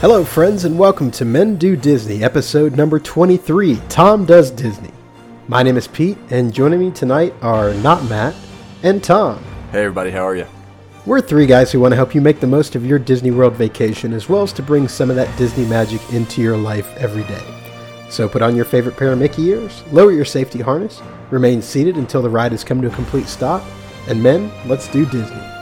Hello, friends, and welcome to Men Do Disney, episode number 23 Tom Does Disney. My name is Pete, and joining me tonight are not Matt and Tom. Hey, everybody, how are you? We're three guys who want to help you make the most of your Disney World vacation, as well as to bring some of that Disney magic into your life every day. So put on your favorite pair of Mickey ears, lower your safety harness, remain seated until the ride has come to a complete stop, and men, let's do Disney.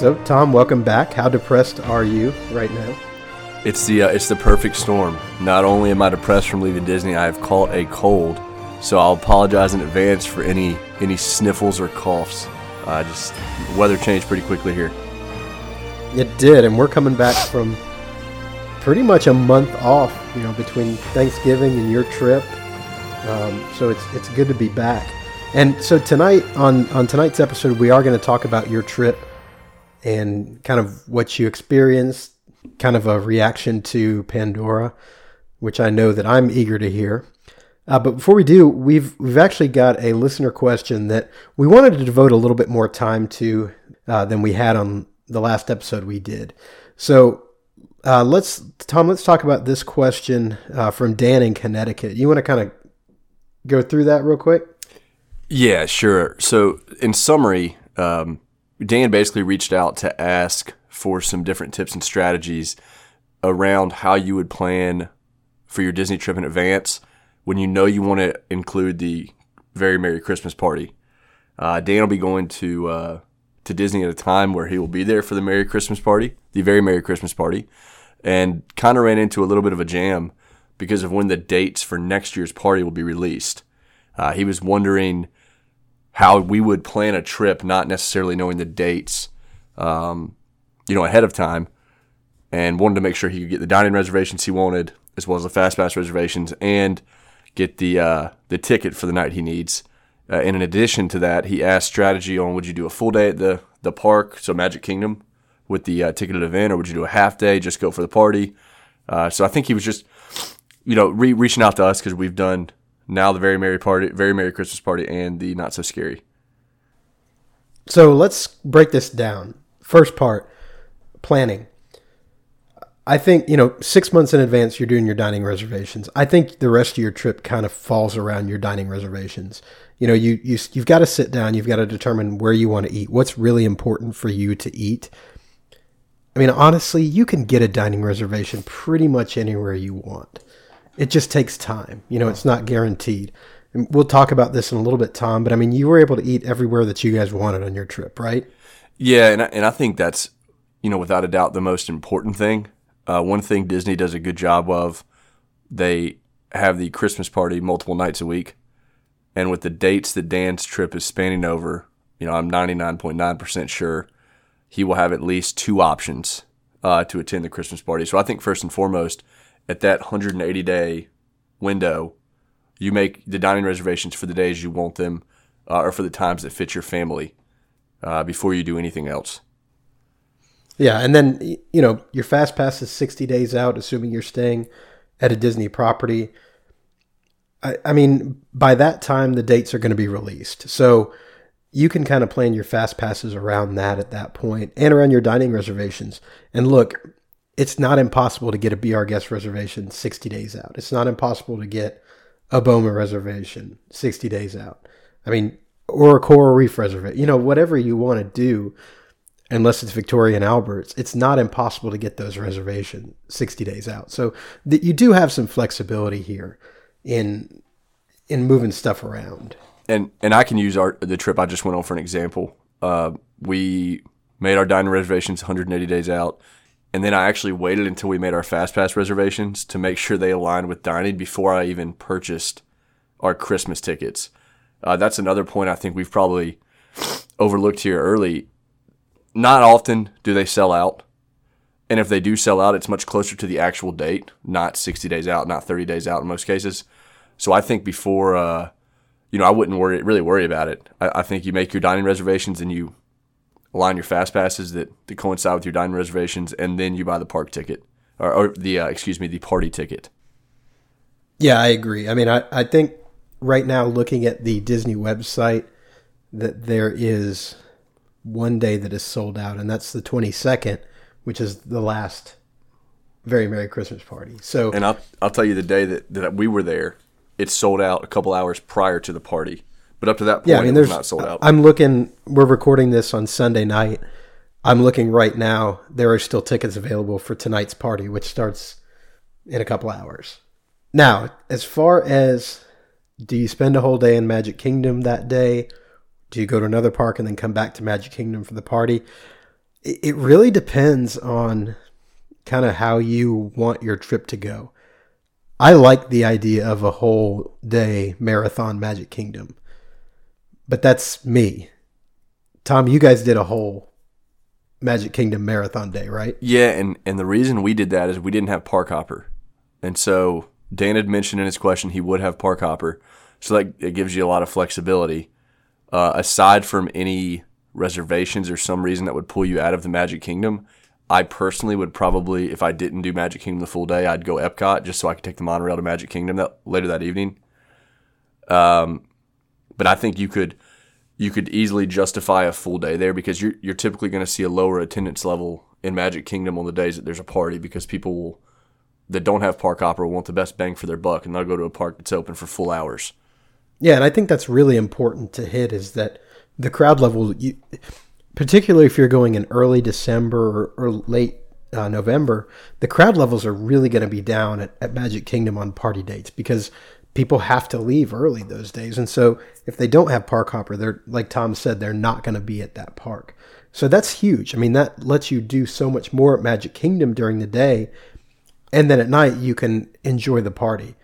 So, Tom, welcome back. How depressed are you right now? It's the uh, it's the perfect storm. Not only am I depressed from leaving Disney, I have caught a cold, so I'll apologize in advance for any any sniffles or coughs. Uh, just weather changed pretty quickly here. It did, and we're coming back from pretty much a month off. You know, between Thanksgiving and your trip, um, so it's it's good to be back. And so tonight on on tonight's episode, we are going to talk about your trip and kind of what you experienced, kind of a reaction to Pandora, which I know that I'm eager to hear. Uh, but before we do, we've we've actually got a listener question that we wanted to devote a little bit more time to uh, than we had on the last episode we did. So uh, let's Tom, let's talk about this question uh, from Dan in Connecticut. You want to kind of go through that real quick? Yeah, sure. So in summary, um, Dan basically reached out to ask for some different tips and strategies around how you would plan for your Disney trip in advance when you know you want to include the very Merry Christmas party. Uh, Dan will be going to uh, to Disney at a time where he will be there for the Merry Christmas party, the very Merry Christmas party, and kind of ran into a little bit of a jam because of when the dates for next year's party will be released. Uh, he was wondering how we would plan a trip, not necessarily knowing the dates, um, you know, ahead of time, and wanted to make sure he could get the dining reservations he wanted, as well as the fast pass reservations, and get the uh, the ticket for the night he needs. Uh, and in addition to that, he asked strategy on would you do a full day at the the park, so Magic Kingdom, with the uh, ticketed event, or would you do a half day, just go for the party? Uh, so I think he was just, you know, re- reaching out to us because we've done now the very merry party, very merry Christmas party, and the not so scary. So let's break this down. First part, planning. I think you know six months in advance you're doing your dining reservations. I think the rest of your trip kind of falls around your dining reservations. You know, you you you've got to sit down. You've got to determine where you want to eat. What's really important for you to eat. I mean, honestly, you can get a dining reservation pretty much anywhere you want. It just takes time. You know, it's not guaranteed. And we'll talk about this in a little bit, Tom. But I mean, you were able to eat everywhere that you guys wanted on your trip, right? Yeah, and I, and I think that's you know without a doubt the most important thing. Uh, one thing Disney does a good job of, they have the Christmas party multiple nights a week, and with the dates that Dan's trip is spanning over, you know, I'm 99.9% sure he will have at least two options uh, to attend the Christmas party. So I think first and foremost, at that 180 day window, you make the dining reservations for the days you want them uh, or for the times that fit your family uh, before you do anything else. Yeah, and then you know your fast pass is 60 days out, assuming you're staying at a Disney property. I, I mean, by that time the dates are going to be released, so you can kind of plan your fast passes around that at that point, and around your dining reservations. And look, it's not impossible to get a Our Guest reservation 60 days out. It's not impossible to get a Boma reservation 60 days out. I mean, or a Coral Reef reservation. You know, whatever you want to do, unless it's Victoria and Albert's, it's not impossible to get those reservations 60 days out. So that you do have some flexibility here in in moving stuff around. And and I can use our the trip I just went on for an example. Uh, we made our dining reservations 180 days out. And then I actually waited until we made our fast pass reservations to make sure they aligned with dining before I even purchased our Christmas tickets. Uh, that's another point I think we've probably overlooked here early. Not often do they sell out. And if they do sell out, it's much closer to the actual date, not 60 days out, not 30 days out in most cases. So I think before, uh, you know, I wouldn't worry, really worry about it. I, I think you make your dining reservations and you align your fast passes that, that coincide with your dining reservations, and then you buy the park ticket or, or the uh, excuse me the party ticket. Yeah, I agree. I mean, I, I think right now looking at the Disney website, that there is one day that is sold out, and that's the 22nd, which is the last very Merry Christmas party. So, And I'll I'll tell you the day that, that we were there, it sold out a couple hours prior to the party. But up to that point, yeah, I mean, there's not sold out. I'm looking. We're recording this on Sunday night. I'm looking right now. There are still tickets available for tonight's party, which starts in a couple hours. Now, as far as do you spend a whole day in Magic Kingdom that day? Do you go to another park and then come back to Magic Kingdom for the party? It, it really depends on kind of how you want your trip to go. I like the idea of a whole day marathon Magic Kingdom, but that's me. Tom, you guys did a whole Magic Kingdom marathon day, right? Yeah, and, and the reason we did that is we didn't have Park Hopper. And so Dan had mentioned in his question he would have Park Hopper. So that it gives you a lot of flexibility. Uh, aside from any reservations or some reason that would pull you out of the Magic Kingdom, I personally would probably, if I didn't do Magic Kingdom the full day, I'd go Epcot just so I could take the monorail to Magic Kingdom that, later that evening. Um, but I think you could you could easily justify a full day there because you're you're typically going to see a lower attendance level in Magic Kingdom on the days that there's a party because people will, that don't have park hopper want the best bang for their buck and they'll go to a park that's open for full hours. Yeah, and I think that's really important to hit is that the crowd level, you, particularly if you're going in early December or, or late uh, November, the crowd levels are really going to be down at, at Magic Kingdom on party dates because people have to leave early those days. And so if they don't have park hopper, they're like Tom said, they're not going to be at that park. So that's huge. I mean, that lets you do so much more at Magic Kingdom during the day. And then at night you can enjoy the party.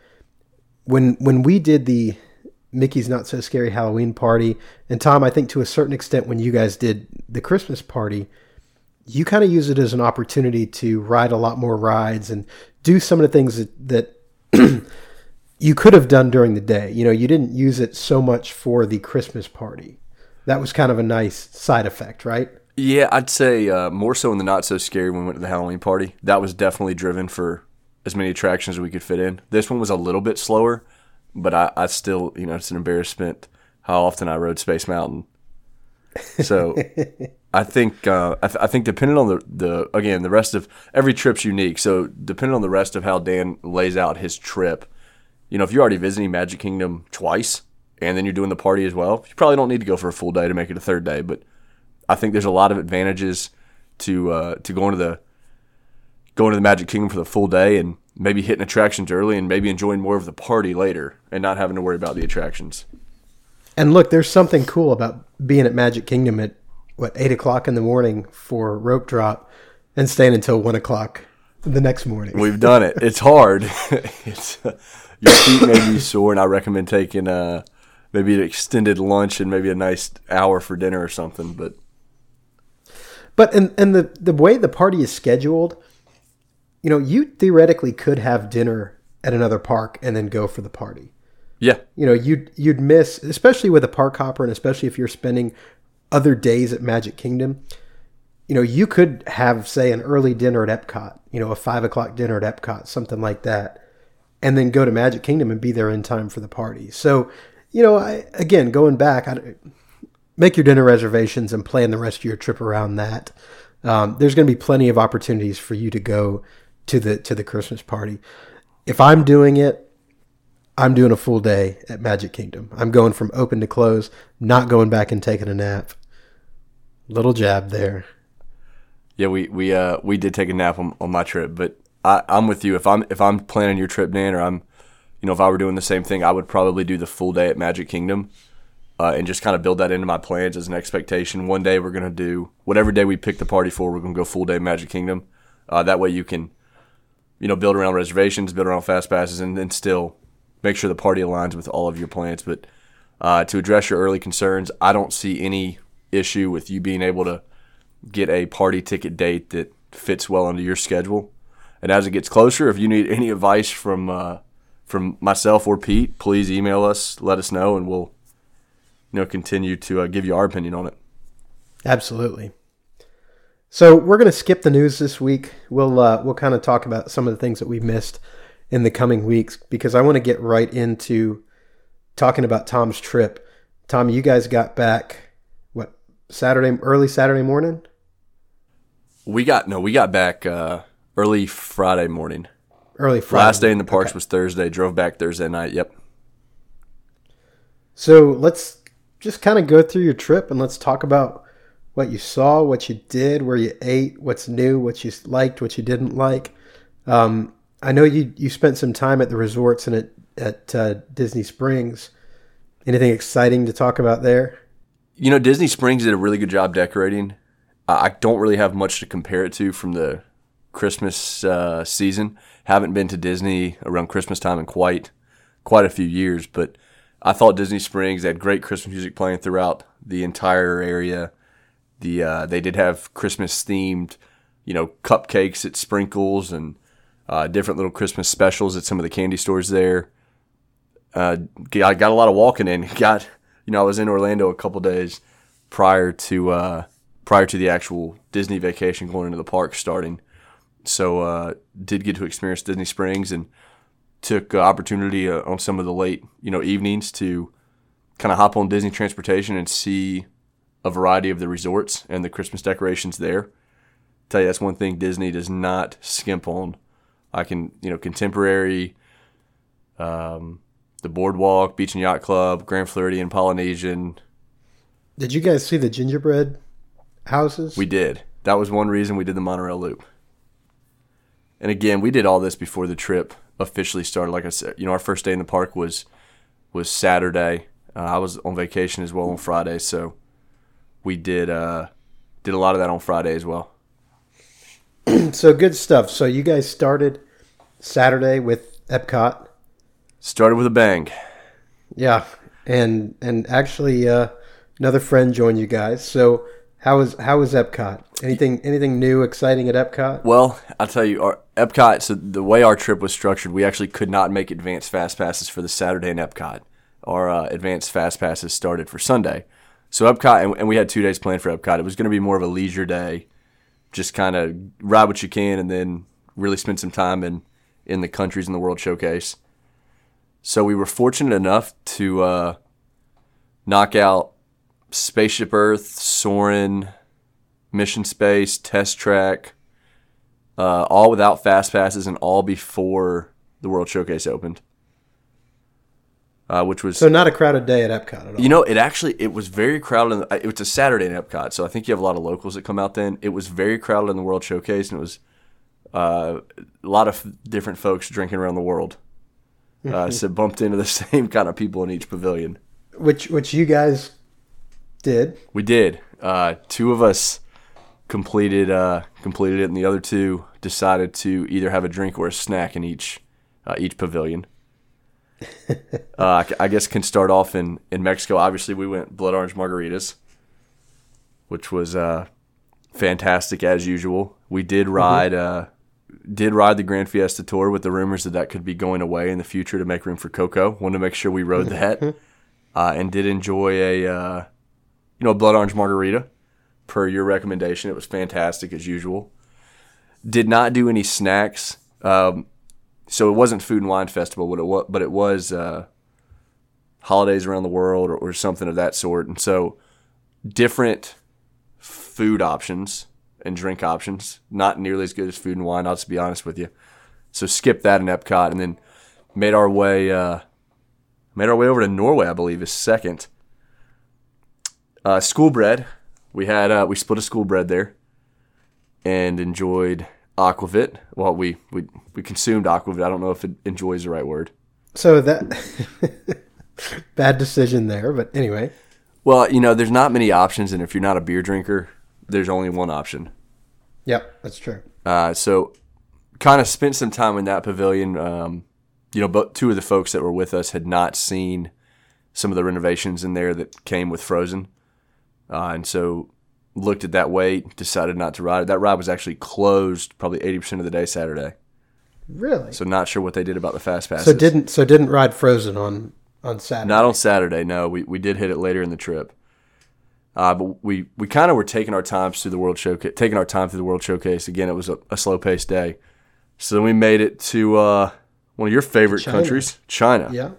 When when we did the Mickey's Not So Scary Halloween party, and Tom, I think to a certain extent when you guys did the Christmas party, you kind of use it as an opportunity to ride a lot more rides and do some of the things that, that you could have done during the day. You know, you didn't use it so much for the Christmas party. That was kind of a nice side effect, right? Yeah, I'd say uh, more so in the not so scary when we went to the Halloween party. That was definitely driven for as many attractions as we could fit in. This one was a little bit slower, but I, I still, you know, it's an embarrassment how often I rode Space Mountain. So I think uh, I, th- I think depending on the, the again the rest of every trip's unique. So depending on the rest of how Dan lays out his trip, you know, if you're already visiting Magic Kingdom twice and then you're doing the party as well, you probably don't need to go for a full day to make it a third day. But I think there's a lot of advantages to uh, to going to the going to the Magic Kingdom for the full day and maybe hitting attractions early and maybe enjoying more of the party later and not having to worry about the attractions. And look, there's something cool about being at Magic Kingdom at what eight o'clock in the morning for rope drop and staying until one o'clock the next morning. We've done it. It's hard. it's uh, your feet may be sore, and I recommend taking uh, maybe an extended lunch and maybe a nice hour for dinner or something. But But and and the the way the party is scheduled, you know, you theoretically could have dinner at another park and then go for the party. yeah, You know, you'd you'd miss, especially with a park hopper, and especially if you're spending other days at Magic Kingdom. You know, you could have say an early dinner at Epcot. You know, a five o'clock dinner at Epcot, something like that, and then go to Magic Kingdom and be there in time for the party. So, you know, I, again, going back, I, make your dinner reservations and plan the rest of your trip around that. Um, there's going to be plenty of opportunities for you to go to the to the Christmas party. If I'm doing it, I'm doing a full day at Magic Kingdom. I'm going from open to close, not going back and taking a nap. Little jab there. yeah, we we uh we did take a nap on, on my trip, but I, I'm with you. If I'm if I'm planning your trip, Dan, or I'm, you know, if I were doing the same thing, I would probably do the full day at Magic Kingdom. Uh, and just kind of build that into my plans as an expectation. One day we're to do whatever day we pick the party for. We're to go full day Magic Kingdom. Uh, that way you can, you know, build around reservations, build around fast passes, and then still make sure the party aligns with all of your plans. But uh, to address your early concerns, I don't see any issue with you being able to get a party ticket date that fits well into your schedule. And as it gets closer, if you need any advice from uh, from myself or Pete, please email us, let us know, and we'll you know continue to uh, give you our opinion on it. Absolutely. So we're going to skip the news this week. We'll uh, we'll kind of talk about some of the things that we missed in the coming weeks because I want to get right into talking about Tom's trip. Tom, you guys got back what Saturday, early Saturday morning. We got no, we got back uh, early Friday morning. Early Friday. Last day in the parks was Thursday. Drove back Thursday night. Yep. So let's just kind of go through your trip and let's talk about what you saw, what you did, where you ate, what's new, what you liked, what you didn't like. Um, I know you you spent some time at the resorts and at at uh, Disney Springs. Anything exciting to talk about there? You know, Disney Springs did a really good job decorating. I don't really have much to compare it to from the Christmas uh, season. Haven't been to Disney around Christmas time in quite quite a few years, but I thought Disney Springs had great Christmas music playing throughout the entire area. The uh, they did have Christmas themed, you know, cupcakes at Sprinkles and uh, different little Christmas specials at some of the candy stores there. Uh, I got a lot of walking in. Got you know I was in Orlando a couple days prior to uh, prior to the actual Disney vacation going into the park starting. So uh, did get to experience Disney Springs and took uh, opportunity uh, on some of the late you know evenings to kind of hop on Disney transportation and see a variety of the resorts and the Christmas decorations there. Tell you that's one thing Disney does not skimp on. I can you know contemporary, um, the Boardwalk, Beach and Yacht Club, Grand Floridian, Polynesian. Did you guys see the gingerbread houses? We did. That was one reason we did the monorail loop. And again, we did all this before the trip officially started. Like I said, you know, our first day in the park was was Saturday. Uh, I was on vacation as well on Friday, so we did uh, did a lot of that on Friday as well. so good stuff. So you guys started Saturday with Epcot. Started with a bang. Yeah, and and actually uh, another friend joined you guys. So how was how was Epcot? Anything anything new, exciting at Epcot? Well, I'll tell you, our Epcot. So the way our trip was structured, we actually could not make advanced fast passes for the Saturday in Epcot. Our uh, advanced fast passes started for Sunday. So Epcot, and, and we had two days planned for Epcot. It was going to be more of a leisure day, just kind of ride what you can, and then really spend some time in in the countries in the World Showcase. So we were fortunate enough to uh, knock out Spaceship Earth, Soarin', Mission Space, Test Track, uh, all without fast passes and all before the World Showcase opened. Uh, which was so not a crowded day at Epcot at all. You know, it actually it was very crowded. In the, it was a Saturday in Epcot, so I think you have a lot of locals that come out. Then it was very crowded in the World Showcase, and it was uh, a lot of different folks drinking around the world. Uh, so bumped into the same kind of people in each pavilion. Which which you guys did. We did. Uh, two of us completed uh, completed it, and the other two decided to either have a drink or a snack in each uh, each pavilion. uh, I guess can start off in, in Mexico. Obviously, we went blood orange margaritas, which was uh, fantastic as usual. We did ride mm-hmm. uh, did ride the Grand Fiesta Tour with the rumors that that could be going away in the future to make room for Coco. Wanted to make sure we rode that, uh, and did enjoy a uh, you know, a blood orange margarita per your recommendation. It was fantastic as usual. Did not do any snacks. Um, so it wasn't food and wine festival, but it was, but it was uh, holidays around the world or, or something of that sort. And so different food options and drink options, not nearly as good as food and wine. I'll just be honest with you. So skip that in Epcot, and then made our way uh, made our way over to Norway. I believe is second uh, school bread. We had uh, we split a school bread there, and enjoyed aquavit. Well, we we we consumed aquavit. I don't know if it enjoys the right word. So that bad decision there, but anyway. Well, you know, there's not many options, and if you're not a beer drinker, there's only one option. Yep, that's true. Uh, so, kind of spent some time in that pavilion. Um, you know, but two of the folks that were with us had not seen some of the renovations in there that came with Frozen. Uh, and so looked at that wait, decided not to ride it. That ride was actually closed probably 80% of the day Saturday. Really? So not sure what they did about the fast passes. So didn't so didn't ride Frozen on on Saturday. Not on Saturday. No, we we did hit it later in the trip. Uh, but we, we kind of were taking our time through the World Showcase, taking our time through the World Showcase. Again, it was a, a slow paced day, so then we made it to uh, one of your favorite China. countries, China. Yeah.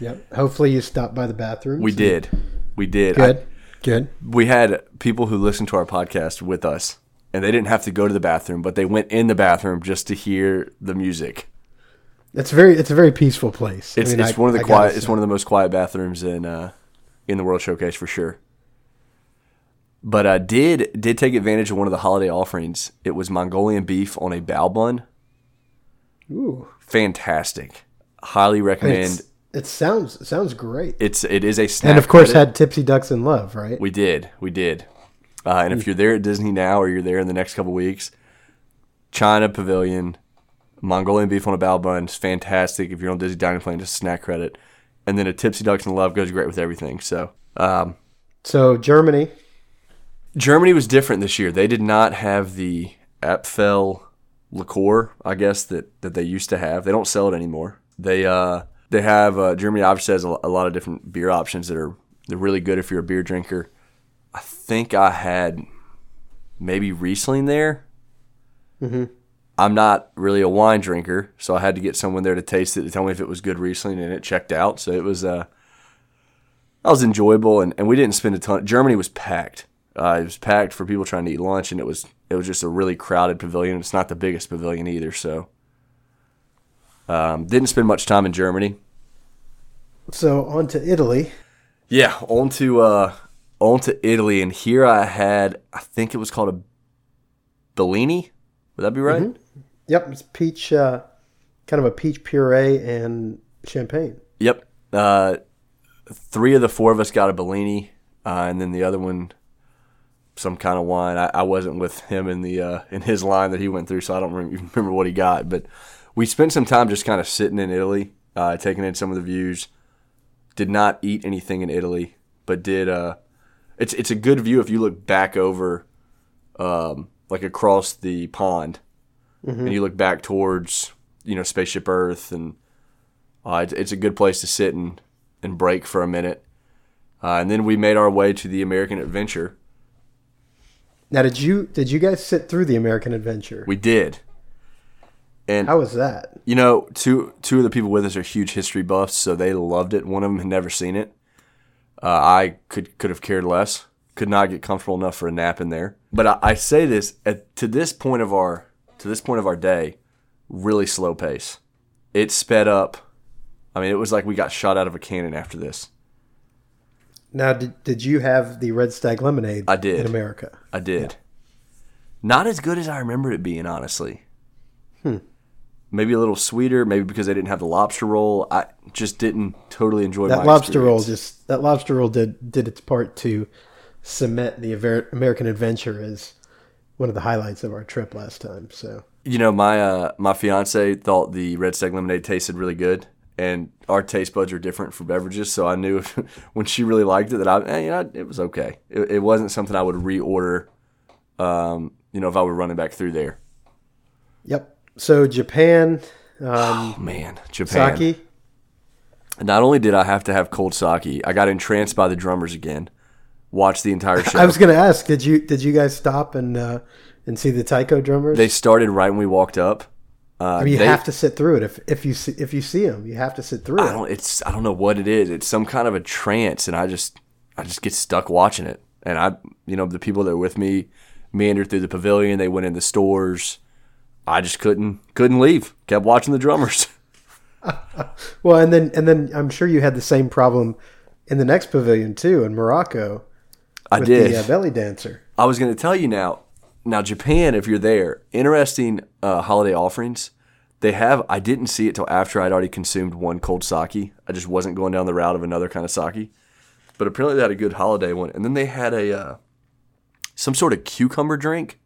Yep. Hopefully, you stopped by the bathroom. We did. We did. Good. I, Good. We had people who listened to our podcast with us, and they didn't have to go to the bathroom, but they went in the bathroom just to hear the music. It's very it's a very peaceful place. I It's mean, it's I- one of the I quiet. It's one of the most quiet bathrooms in uh, in the World Showcase for sure. But I did did take advantage of one of the holiday offerings. It was Mongolian beef on a bao bun. Ooh. Fantastic. Highly recommend. It sounds it sounds great. It's it is a snack. And of course credit. had Tipsy Ducks in Love, right? we did we did. Uh, and if you're there at Disney now or you're there in the next couple weeks, China Pavilion, Mongolian beef on a bao bun is fantastic. If you're on Disney Dining Plan, just snack credit. And then a Tipsy Ducks in Love goes great with everything. So um, So Germany. Germany was different this year. They did not have the Apfel liqueur, I guess that, that they used to have. They don't sell it anymore. They uh, they have uh, Germany obviously has a, a lot of different beer options that are they're really good if you're a beer drinker. I think I had maybe Riesling there. Mm-hmm. I'm not really a wine drinker, so I had to get someone there to taste it to tell me if it was good Riesling, and it checked out. So it was uh, that was enjoyable, and, and we didn't spend a ton. Germany was packed. Uh, it was packed for people trying to eat lunch, and it was it was just a really crowded pavilion. It's not the biggest pavilion either, so um, didn't spend much time in Germany. So on to Italy. Yeah, on to uh, on to Italy, and here I had I think it was called a Bellini. Would that be right? Yep, it's peach uh, kind of a peach puree and champagne. Yep. Uh, three of the four of us got a Bellini, uh, and then the other one, some kind of wine. I, I wasn't with him in the uh, in his line that he went through, so I don't rem- remember what he got. But we spent some time just kind of sitting in Italy, uh, taking in some of the views. Did not eat anything in Italy, but did. Uh, it's it's a good view if you look back over, um, like across the pond, and you look back towards you know spaceship Earth and uh, it's, it's a good place to sit and, and break for a minute. Uh, and then we made our way to the American Adventure. Now, did you did you guys sit through the American Adventure? We did. And How was that? you know, two two of the people with us are huge history buffs, so they loved it. One of them had never seen it. Uh, I could could have cared less. Could not get comfortable enough for a nap in there. But I, I say this at, to this point of our to this point of our day, really slow pace. It sped up. I mean, it was like we got shot out of a cannon after this. Now, did, did you have the Red Stag lemonade? I did. in America. I did. Not as good as I remember it being, honestly. Hmm. Maybe a little sweeter, maybe because they didn't have the lobster roll. I just didn't totally enjoy That lobster roll just that lobster roll did did its part to cement the Aver- American Adventure as one of the highlights of our trip last time. So You know, my uh, my fiance thought the red stag lemonade tasted really good, and our taste buds are different for beverages. So I knew when she really liked it that I, eh, you know, it was okay. It, it wasn't something I would reorder. Um, you know, if I were running back through there. yep. So Japan, um, Oh man, Japan. sake. Not only did I have to have cold sake, I got entranced by the drummers again. Watched the entire show. I was going to ask, did you did you guys stop and uh, and see the taiko drummers? they started right when we walked up. Uh, I mean, you they- have to sit through it if if you see, if you see them, you have to sit through I it. don't. It's. I don't know what it is. It's some kind of a trance, and I just. I just get stuck watching it, and I. You know, the people that were with me meandered through the pavilion. They went in the stores. I just couldn't couldn't leave. Kept watching the drummers. Well, and then and then I'm sure you had the same problem in the next pavilion too in Morocco I with did. the uh, belly dancer. I was going to tell you now. Now Japan, if you're there, interesting uh, holiday offerings. They have. I didn't see it till after I'd already consumed one cold sake. I just wasn't going down the route of another kind of sake. But apparently they had a good holiday one, and then they had a uh, some sort of cucumber drink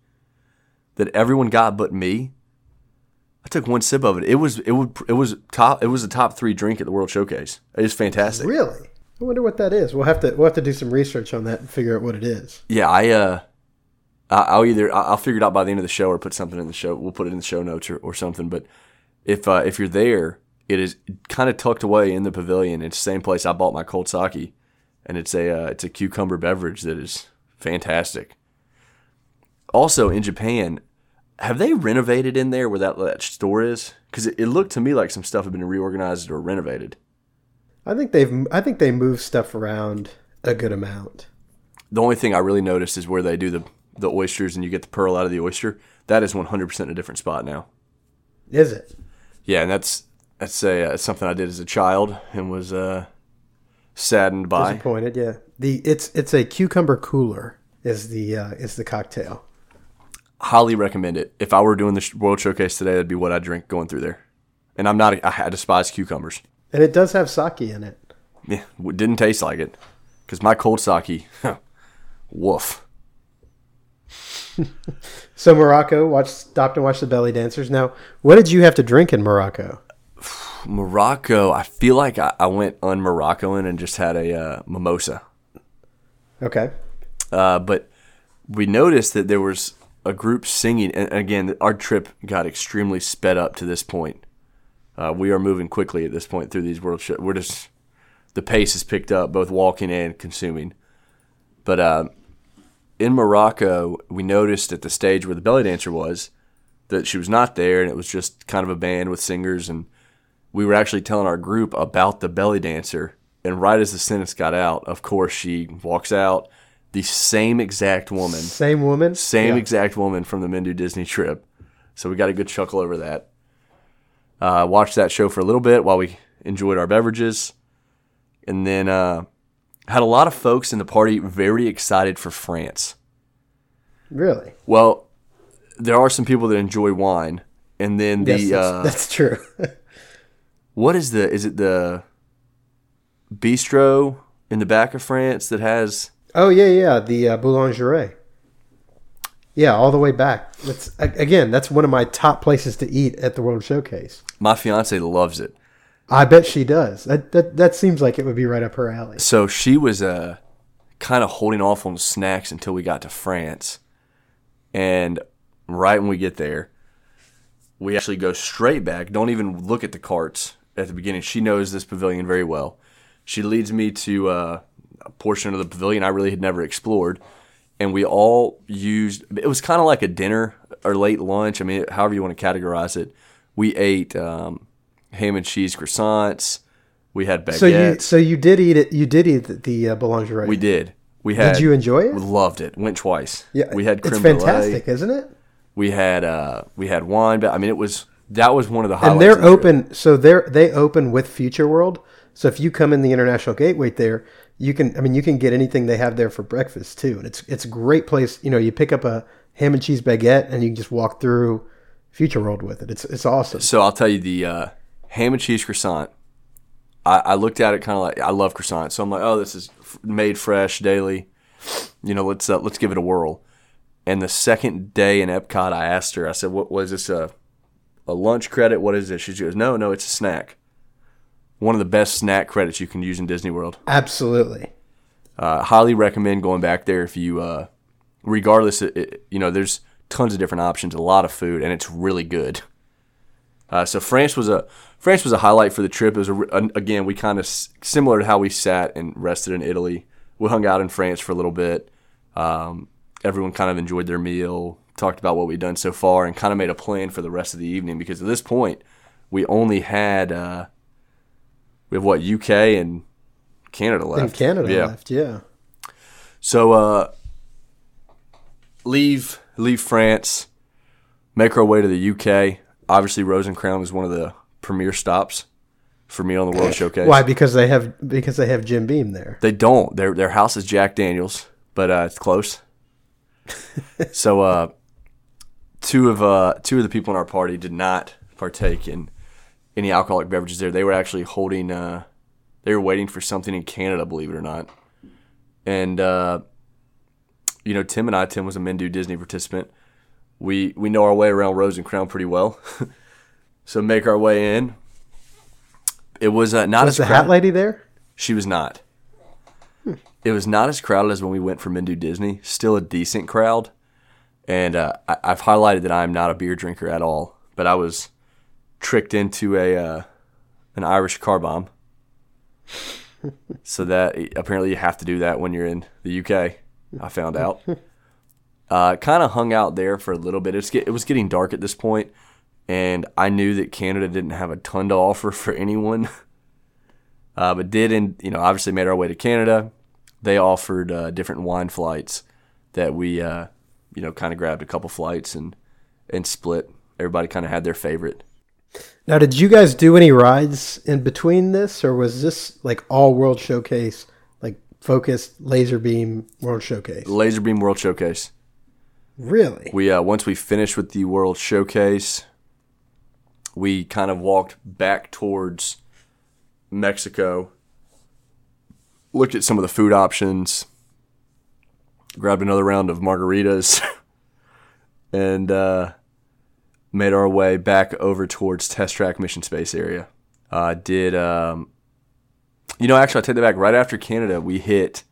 that everyone got but me. I took one sip of it. It was it would it was top. It was a top three drink at the World Showcase. It is fantastic. Really? I wonder what that is. We'll have to we'll have to do some research on that and figure out what it is. Yeah, I uh, I- I'll either I'll figure it out by the end of the show or put something in the show. We'll put it in the show notes or, or something. But if uh, if you're there, it is kind of tucked away in the pavilion. It's the same place I bought my cold sake, and it's a uh, it's a cucumber beverage that is fantastic. Also in Japan, have they renovated in there where that, that store is? Because it, it looked to me like some stuff had been reorganized or renovated. I think they've I think they move stuff around a good amount. the only thing I really noticed is where they do the the oysters and you get the pearl out of the oyster. That is 100% a different spot now. Is it? Yeah, and that's that's a uh, something I did as a child and was uh, saddened by. Disappointed. Yeah. The it's it's a cucumber cooler is the uh, is the cocktail. Highly recommend it. If I were doing the World Showcase today, that'd be what I'd drink going through there. And I'm not. A, I despise cucumbers. And it does have sake in it. Yeah, it didn't taste like it because my cold sake, woof. So Morocco, watch stopped and watched the belly dancers. Now, what did you have to drink in Morocco? Morocco, I feel like I, I went on Moroccoan and just had a uh, mimosa. Okay. Uh, but we noticed that there was a group singing, and again, our trip got extremely sped up to this point. Uh, we are moving quickly at this point through these world shows. We're just the pace has picked up, both walking and consuming. But uh, in Morocco, we noticed at the stage where the belly dancer was that she was not there, and it was just kind of a band with singers. And we were actually telling our group about the belly dancer. And right as the sentence got out, of course, she walks out. The same exact woman, Same woman. same Yeah. exact woman from the Men Do Disney trip. So we got a good chuckle over that. Uh, watched that show for a little bit while we enjoyed our beverages. And then uh, had a lot of folks in the party very excited for France. Really? Well, there are some people that enjoy wine. And then the Yes, that's, uh, that's true. what is the is it the bistro in the back of France that has oh yeah, yeah. The uh, boulangerie. Yeah, all the way back. That's again. That's one of my top places to eat at the World Showcase. my fiance loves it. I bet she does. That that, that seems like it would be right up her alley. So she was uh, kind of holding off on snacks until we got to France. And right when we get there, we actually go straight back. Don't even look at the carts at the beginning. She knows this pavilion very well. She leads me to uh, portion of the pavilion I really had never explored. And we all used, it was kind of like a dinner or late lunch. I mean, however you want to categorize it. We ate um, ham and cheese croissants. We had baguettes. So you so you did eat it. You did eat the, the uh, boulangerie. We did. We had. Did you enjoy it? We loved it. Went twice. Yeah, We had It's creme brulee. fantastic, isn't it? We had uh we had wine, but I mean it was that was one of the highlights. And they're of the trip. open. So they're they open with Future World. So if you come in the International Gateway there, you can. I mean, you can get anything they have there for breakfast too. And it's it's a great place. You know, you pick up a ham and cheese baguette, and you can just walk through Future World with it. It's it's awesome. So I'll tell you the uh, ham and cheese croissant. I, I looked at it kind of like I love croissants, so I'm like, oh, this is f- made fresh daily. You know, let's uh, let's give it a whirl. And the second day in Epcot, I asked her. I said, "What was this a a lunch credit? What is this?" She goes, "No, no, it's a snack. One of the best snack credits you can use in Disney World." Absolutely. Uh, highly recommend going back there if you, uh, regardless, it, it- you know, there's tons of different options, a lot of food, and it's really good. Uh, so France was a France was a highlight for the trip. It was a, again we kind of s- similar to how we sat and rested in Italy. We hung out in France for a little bit. Um, everyone kind of enjoyed their meal, talked about what we'd done so far, and kind of made a plan for the rest of the evening. Because at this point, we only had uh, we have what UK and Canada left. In Canada yeah. left, yeah. So uh, leave leave France, make our way to the UK. Obviously, Rose and Crown is one of the premier stops for me on the World Showcase. Why? Because they have because they have Jim Beam there. They don't. Their their house is Jack Daniels, but uh, it's close. so uh, two of uh, two of the people in our party did not partake in any alcoholic beverages there. They were actually holding. Uh, they were waiting for something in Canada, believe it or not. And uh, you know, Tim and I. Tim was a Men Do Disney participant. We we know our way around Rose and Crown pretty well. so make our way in. It was uh, not Was as the crowded. hat lady there? She was not. It was not as crowded as when we went for Men Do Disney. Still a decent crowd, and uh, I, I've highlighted that I'm not a beer drinker at all. But I was tricked into a uh, an Irish car bomb. so that apparently you have to do that when you're in the UK. I found out. Uh, kind of hung out there for a little bit. It's get, it was getting dark at this point, and I knew that Canada didn't have a ton to offer for anyone. Uh, but did and you know obviously made our way to Canada. they offered uh, different wine flights that we, uh, you know, kind of grabbed a couple flights and and split. Everybody kind of had their favorite. Now, did you guys do any rides in between this, or was this like all World Showcase, like focused laser beam World Showcase? Laser Beam World Showcase. Really? We uh, once we finished with the World Showcase, we kind of walked back towards Mexico, looked at some of the food options, grabbed another round of margaritas, and uh, made our way back over towards Test Track Mission Space area. Uh, did um, you know? Actually, I take that back. Right after Canada, we hit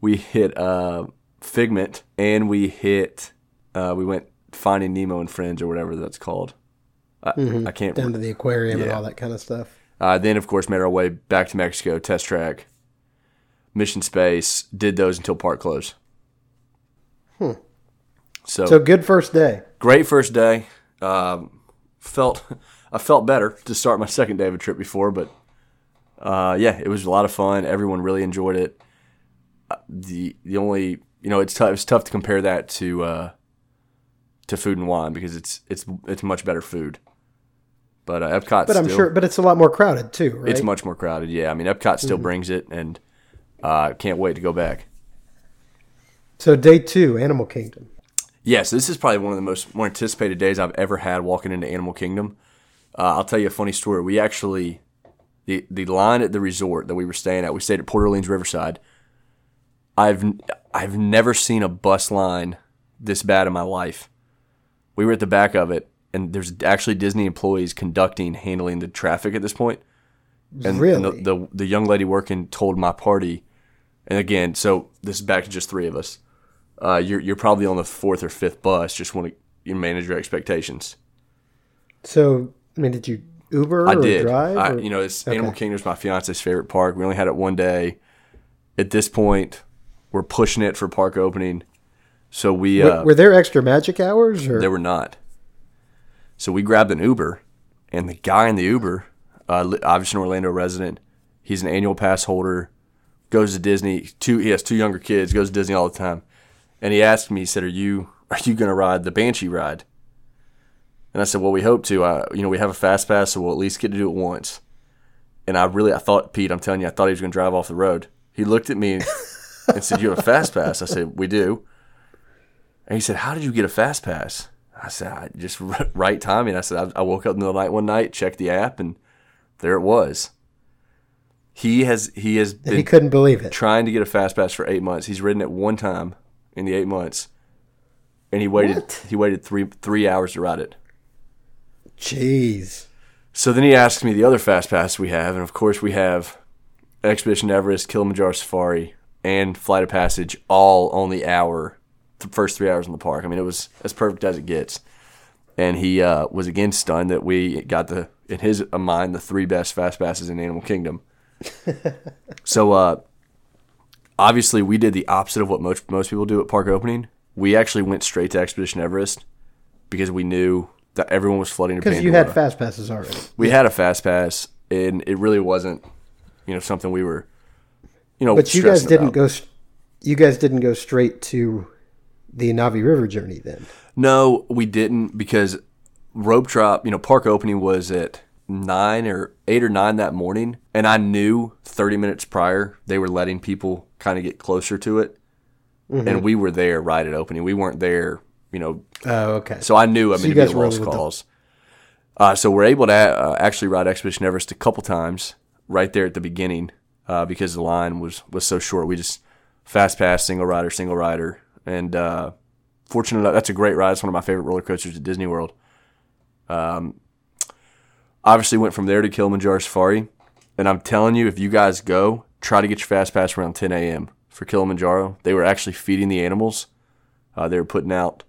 we hit uh, Figment and we hit uh, we went Finding Nemo and Friends or whatever that's called. I, I can't. Down to the aquarium and all that kind of stuff. Uh, then, of course, made our way back to Mexico, test track, mission space. Did those until park close. So, So good first day. great first day. Um, felt I felt better to start my second day of a trip before, but uh, yeah, it was a lot of fun. Everyone really enjoyed it. Uh, the the only you know it's tough it's tough to compare that to uh, to food and wine because it's it's it's much better food. But uh, Epcot, But I'm still, sure, but it's a lot more crowded too, right? it's much more crowded. Yeah, I mean Epcot still brings it, and uh, can't wait to go back. so day two, Animal Kingdom. Yes, this is probably one of the most more anticipated days I've ever had walking into Animal Kingdom. Uh, I'll tell you a funny story. We actually the the line at the resort that we were staying at. We stayed at Port Orleans Riverside. I've I've never seen a bus line this bad in my life. We were at the back of it, and there's actually Disney employees conducting, handling the traffic at this point. And, and Really? the, the the young lady working told my party, and again, so this is back to just three of us. Uh, you're you're probably on the fourth or fifth bus. Just want to you manage your expectations. So, I mean, did you Uber I or did. drive? I, you know, it's Okay. Animal Kingdom's my fiance's favorite park. We only had it one day. At this point, we're pushing it for park opening. So we Were- uh, were there extra magic hours? Or there were not. So we grabbed an Uber, and the guy in the Uber, uh, obviously an Orlando resident, he's an annual pass holder, goes to Disney. Two, he has two younger kids, goes to Disney all the time, and he asked me, he said, "Are you are you going to ride the Banshee ride?" And I said, "Well, we hope to. Uh, you know, we have a fast pass, so we'll at least get to do it once." And I really, I thought, Pete, I'm telling you, I thought he was going to drive off the road. He looked at me and said, "You have a fast pass?" I said, "We do." And he said, "How did you get a fast pass?" I said, I "Just right timing." I said, I, "I woke up in the middle of the night one night, checked the app, and there it was." He has he has been he couldn't believe it. trying to get a fast pass for eight months. He's ridden it one time in the eight months, and he waited What? he waited three three hours to ride it. Jeez. So then he asked me the other fast pass we have, and of course we have Expedition Everest, Kilimanjaro Safari, and Flight of Passage all on the hour, the first three hours in the park. I mean, it was as perfect as it gets. And he uh, was again stunned that we got the, in his mind, the three best fast passes in Animal Kingdom. so uh, obviously, we did the opposite of what most most people do at park opening. We actually went straight to Expedition Everest because we knew that everyone was flooding to Because you had fast passes already. we had a fast pass, and it really wasn't, you know, something we were, you know, But you guys didn't about. go. You guys didn't go straight to the Na'vi River journey then. No, we didn't because rope drop. You know, park opening was at nine or eight or nine that morning, and I knew thirty minutes prior they were letting people kind of get closer to it, Mm-hmm. and we were there right at opening. We weren't there, you know, Oh, okay. So I knew I So mean you to be guys a lost with the- cause. Uh, so we're able to uh, actually ride Expedition Everest a couple times right there at the beginning uh, because the line was was so short. We just fast pass, single rider, single rider, and uh, fortunately that's a great ride. It's one of my favorite roller coasters at Disney World. Um, obviously went from there to Kilimanjaro Safari, and I'm telling you, if you guys go, try to get your fast pass around 10 a.m. for Kilimanjaro. They were actually feeding the animals. Uh, they were putting out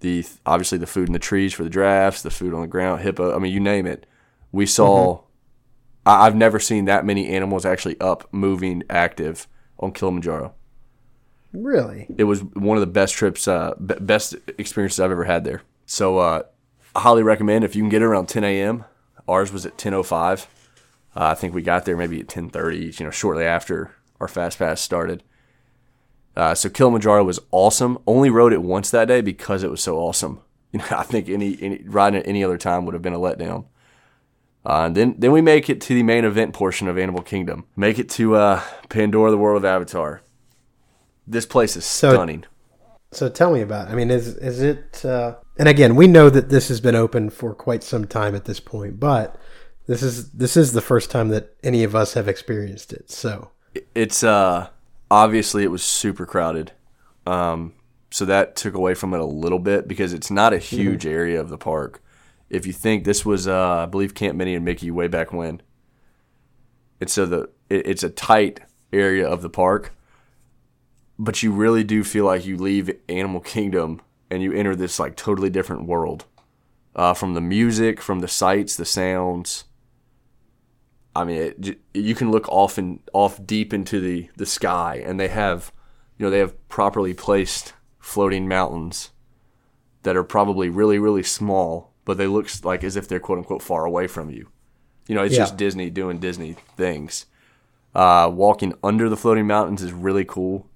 the obviously the food in the trees for the giraffes, the food on the ground, hippo. I mean, you name it. We saw. I, I've never seen that many animals actually up, moving, active on Kilimanjaro. really? It was one of the best trips, uh, be- best experiences I've ever had there. So uh, I highly recommend if you can get it around 10 a.m. Ours was at 10:05. Uh, I think we got there maybe at 10:30. You know, shortly after our fast pass started. Uh, so Kilimanjaro was awesome. Only rode it once that day because it was so awesome. You know, I think any, any riding it any other time would have been a letdown. Uh, and then then we make it to the main event portion of Animal Kingdom. Make it to uh, Pandora, the world of Avatar. This place is So- stunning. So tell me about. It. I mean, is is it? Uh, and again, we know that this has been open for quite some time at this point, but this is this is the first time that any of us have experienced it. So. It's uh obviously it was super crowded. Um so that took away from it a little bit because it's not a huge area of the park. If you think this was uh i believe camp minnie and mickey way back when. And so the it, it's a tight area of the park but you really do feel like you leave animal kingdom and you enter this like totally different world uh, from the music from the sights the sounds I mean, it, you can look off and off deep into the, the sky, and they have, you know, they have properly placed floating mountains that are probably really really small, but they look like as if they're quote unquote far away from you. You know, it's Yeah. just Disney doing Disney things. Uh, walking under the floating mountains is really cool.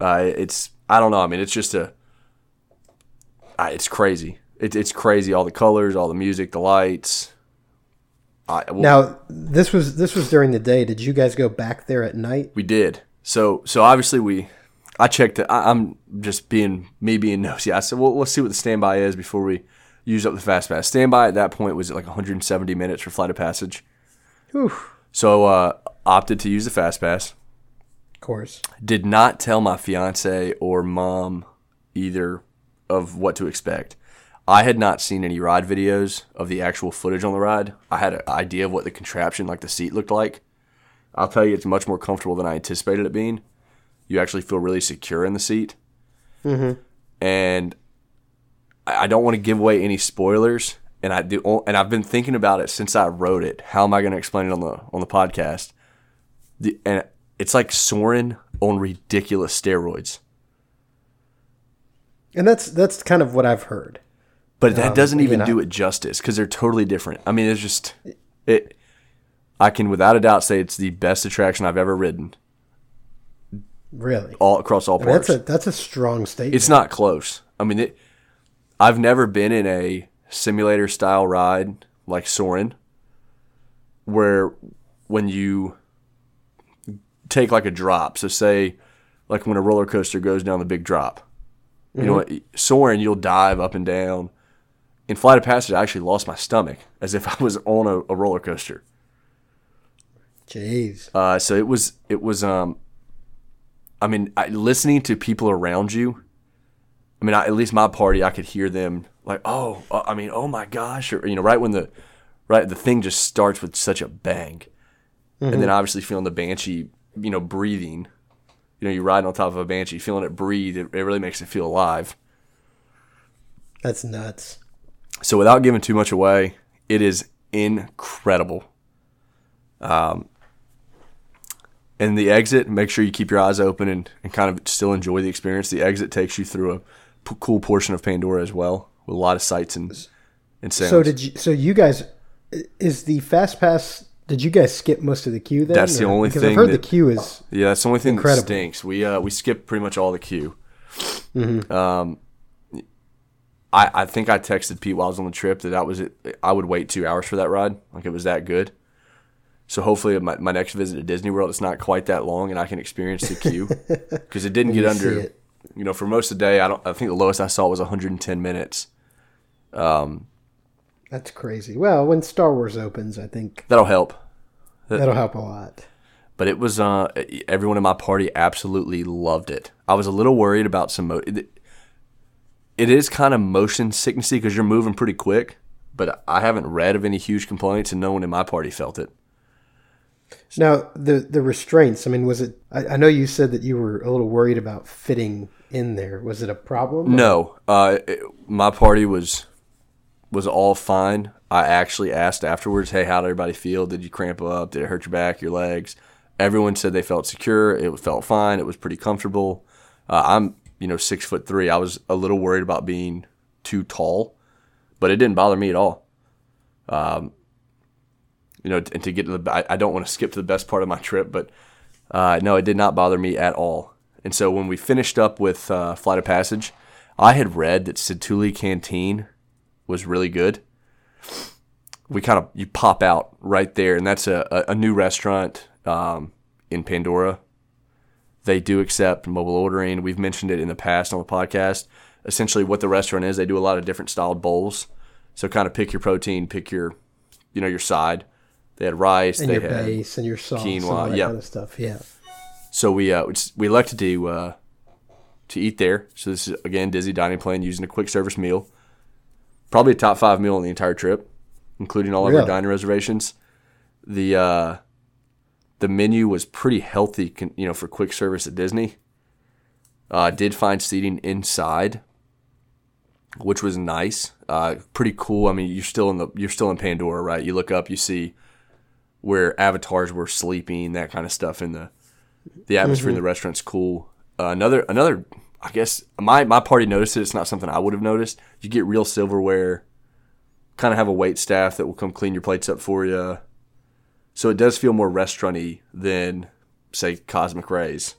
Uh, it's I don't know. I mean, it's just a. It's crazy. It, it's crazy. All the colors, all the music, the lights. I, well, now this was this was during the day. Did you guys go back there at night? We did. So so obviously we, I checked it. I, I'm just being me being nosy. I said, well, let's see what the standby is before we use up the fast pass. Standby at that point was like 170 minutes for flight of passage. Whew. So uh, opted to use the fast pass. Course. Did not tell my fiance or mom either of what to expect. I had not seen any ride videos of the actual footage on the ride. I had an idea of what the contraption, like the seat, looked like. I'll tell you, it's much more comfortable than I anticipated it being. You actually feel really secure in the seat. Mm-hmm. And I I don't want to give away any spoilers. And I do, and I've been thinking about it since I rode it. How am I going to explain it on the on the podcast? The, and it's like Soarin' on ridiculous steroids. And that's that's kind of what I've heard. But that Um, doesn't even again, I- do it justice because they're totally different. I mean, it's just it. I can without a doubt say it's the best attraction I've ever ridden Really, all across all I mean, parks. that's a that's a strong statement. it's not close. I mean, it, I've never been in a simulator style ride like Soarin', where when you take like a drop, so say like when a roller coaster goes down the big drop, you know Soarin' you'll dive up and down. In Flight of Passage, I actually lost my stomach as if I was on a, a roller coaster. Jeez. Uh, so it was it was um, I mean, I, listening to people around you. I mean, I, at least my party, I could hear them like, oh, uh, I mean, oh my gosh, or you know, right when the right the thing just starts with such a bang, and then obviously feeling the banshee, you know, breathing. You know, you're riding on top of a banshee, feeling it breathe. It, it really makes it feel alive. That's nuts. So without giving too much away, it is incredible. Um, and the exit, make sure you keep your eyes open and, and kind of still enjoy the experience. The exit takes you through a p- cool portion of Pandora as well, with a lot of sights and and sounds. So did you? So you guys is the fast pass? Did you guys skip most of the queue? Then, That's the or- only because thing I've heard that- the queue is yeah, that's the only thing Incredible. that stinks. We uh, we skipped pretty much all the queue. Um, I I think I texted Pete while I was on the trip that that was it. I would wait two hours for that ride. Like it was that good. So hopefully my, my next visit to Disney World it's not quite that long and I can experience the queue because it didn't get under. it. You know, for most of the day, I don't. I think the lowest I saw was 110 minutes. That's crazy. Well, when Star Wars opens, I think That'll help. that'll help a lot. but it was uh, everyone in my party absolutely loved it. I was a little worried about some. Mo- it, is kind of motion sicknessy because you're moving pretty quick, but I haven't read of any huge complaints, and no one in my party felt it. Now the the restraints. I mean, was it? I, I know you said that you were a little worried about fitting in there. Was it a problem? No, uh, it- my party was was all fine. I actually asked afterwards, "Hey, how did everybody feel? Did you cramp up? Did it hurt your back, your legs?" Everyone said they felt secure. It felt fine. It was pretty comfortable. Uh, I'm, you know, six foot three. I was a little worried about being too tall, but it didn't bother me at all. Um, you know, and to get to the, I, I don't want to skip to the best part of my trip, but uh, no, it did not bother me at all. And so when we finished up with uh, Flight of Passage, I had read that Satu'li Canteen was really good. We kind of you pop out right there, and that's a, a, new restaurant um, in Pandora. They do accept mobile ordering. We've mentioned it in the past on the podcast. Essentially, what the restaurant is, they do a lot of different styled bowls. So kind of pick your protein, pick your, you know, your side. They had rice, and they your had base and your sauce and quinoa, all that yep. kind of stuff. Yeah. So we uh, we we elected to uh, to eat there. So this is again Disney dining plan using a quick service meal, probably a top five meal on the entire trip, including all of our Really? dining reservations. The uh, the menu was pretty healthy, you know, for quick service at Disney. Uh, did find seating inside, which was nice. Uh, pretty cool. I mean, you're still in the you're still in Pandora, right? You look up, you see where avatars were sleeping, that kind of stuff in the the atmosphere in the restaurant's cool. Uh, another another I guess my my party noticed it. It's not something I would have noticed. You get real silverware. Kind of have a wait staff that will come clean your plates up for you. So it does feel more restauranty than say Cosmic Rays.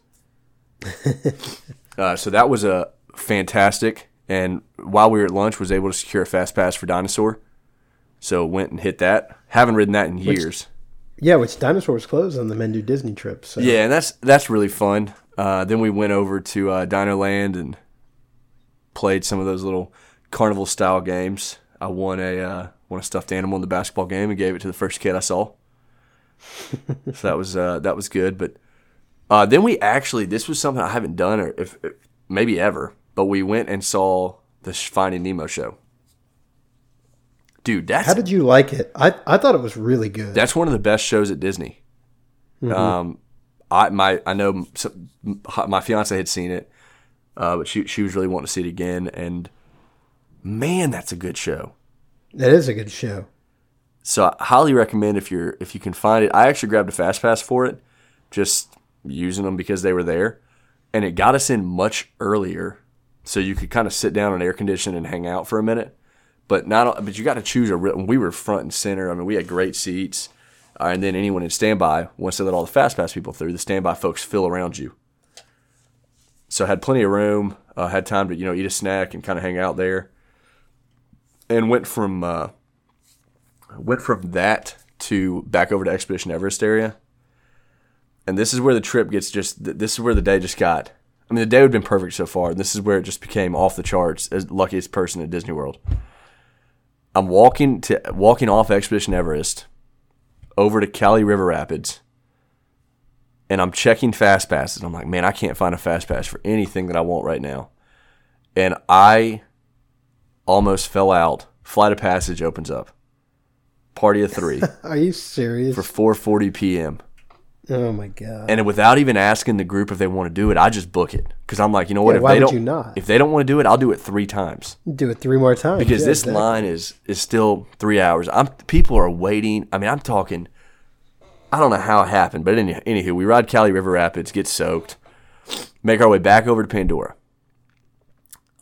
uh, so that was a fantastic. And while we were at lunch, was able to secure a fast pass for Dinosaur. So went and hit that. Haven't ridden that in years. Yeah, which dinosaurs closed on the Men Do Disney trip. So Yeah, and that's that's really fun. Uh, then we went over to uh, Dino Land and played some of those little carnival style games. I won a uh, won a stuffed animal in the basketball game and gave it to the first kid I saw. so that was uh, that was good. But uh, then we actually this was something I haven't done or if, if maybe ever, but we went and saw the Finding Nemo show. Dude, that's How did you like it? I I thought it was really good. that's one of the best shows at Disney. Um, I my I know some, my fiance had seen it, uh, but she she was really wanting to see it again. And man, that's a good show. That is a good show. So I highly recommend if you're if you can find it. I actually grabbed a fast pass for it, just using them because they were there, and it got us in much earlier, so you could kind of sit down and air condition and hang out for a minute. But not but you got to choose a. real- We were front and center. I mean, we had great seats, and then anyone in standby once they let all the fast pass people through, the standby folks fill around you. So I had plenty of room. Uh, had time to you know eat a snack and kind of hang out there, and went from. Uh, went from that to back over to Expedition Everest area. And this is where the trip gets just, this is where the day just got. I mean, the day would have been perfect so far. And this is where it just became off the charts as luckiest person at Disney World. I'm walking to walking off Expedition Everest over to Kali River Rapids, and I'm checking fast passes. I'm like, man, I can't find a fast pass for anything that I want right now, and I almost fell out. Flight of Passage opens up. Party of three Are you serious? for 4:40 p.m. oh my god. And without even asking the group if they want to do it, I just book it because I'm like, you know what? Yeah, if why they would don't, you not? if they don't want to do it, I'll do it three times Do it three more times because Yeah, this exactly. line is is still three hours. I'm people are waiting. I mean, I'm talking. I don't know how it happened, but any, anywho, we ride Kali River Rapids, get soaked, make our way back over to Pandora,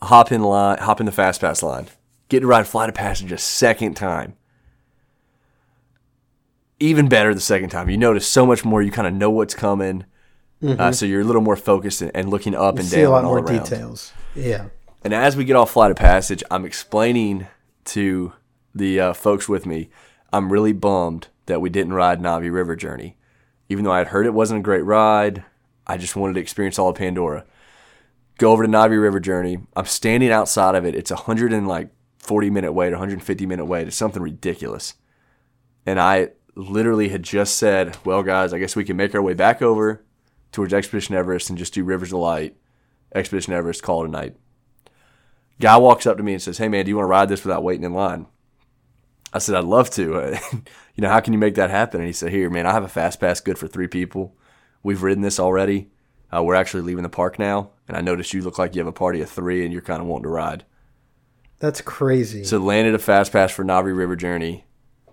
hop in line, hop in the fast pass line, get to ride Flight of Passage a second time. Even better the second time. You notice so much more. You kind of know what's coming, uh, so you're a little more focused and, and looking up and See down a lot all more around. details. Yeah. And as we get off Flight of Passage, I'm explaining to the uh, folks with me, I'm really bummed that we didn't ride Na'vi River Journey. Even though I had heard it wasn't a great ride, I just wanted to experience all of Pandora. Go over to Na'vi River Journey. I'm standing outside of it. It's a hundred and like 40 minute wait, 150 minute wait. It's something ridiculous. And I literally had just said, well, guys, I guess we can make our way back over towards Expedition Everest and just do Rivers of Light, Expedition Everest, call it a night. Guy walks up to me and says, "Hey man, do you want to ride this without waiting in line?" I said, "I'd love to. Uh, you know, how can you make that happen?" And he said, "Here, man, I have a fast pass good for three people. We've ridden this already. Uh, we're actually leaving the park now, and I noticed you look like you have a party of three, and you're kind of wanting to ride." That's crazy. So landed a fast pass for Na'vi River Journey.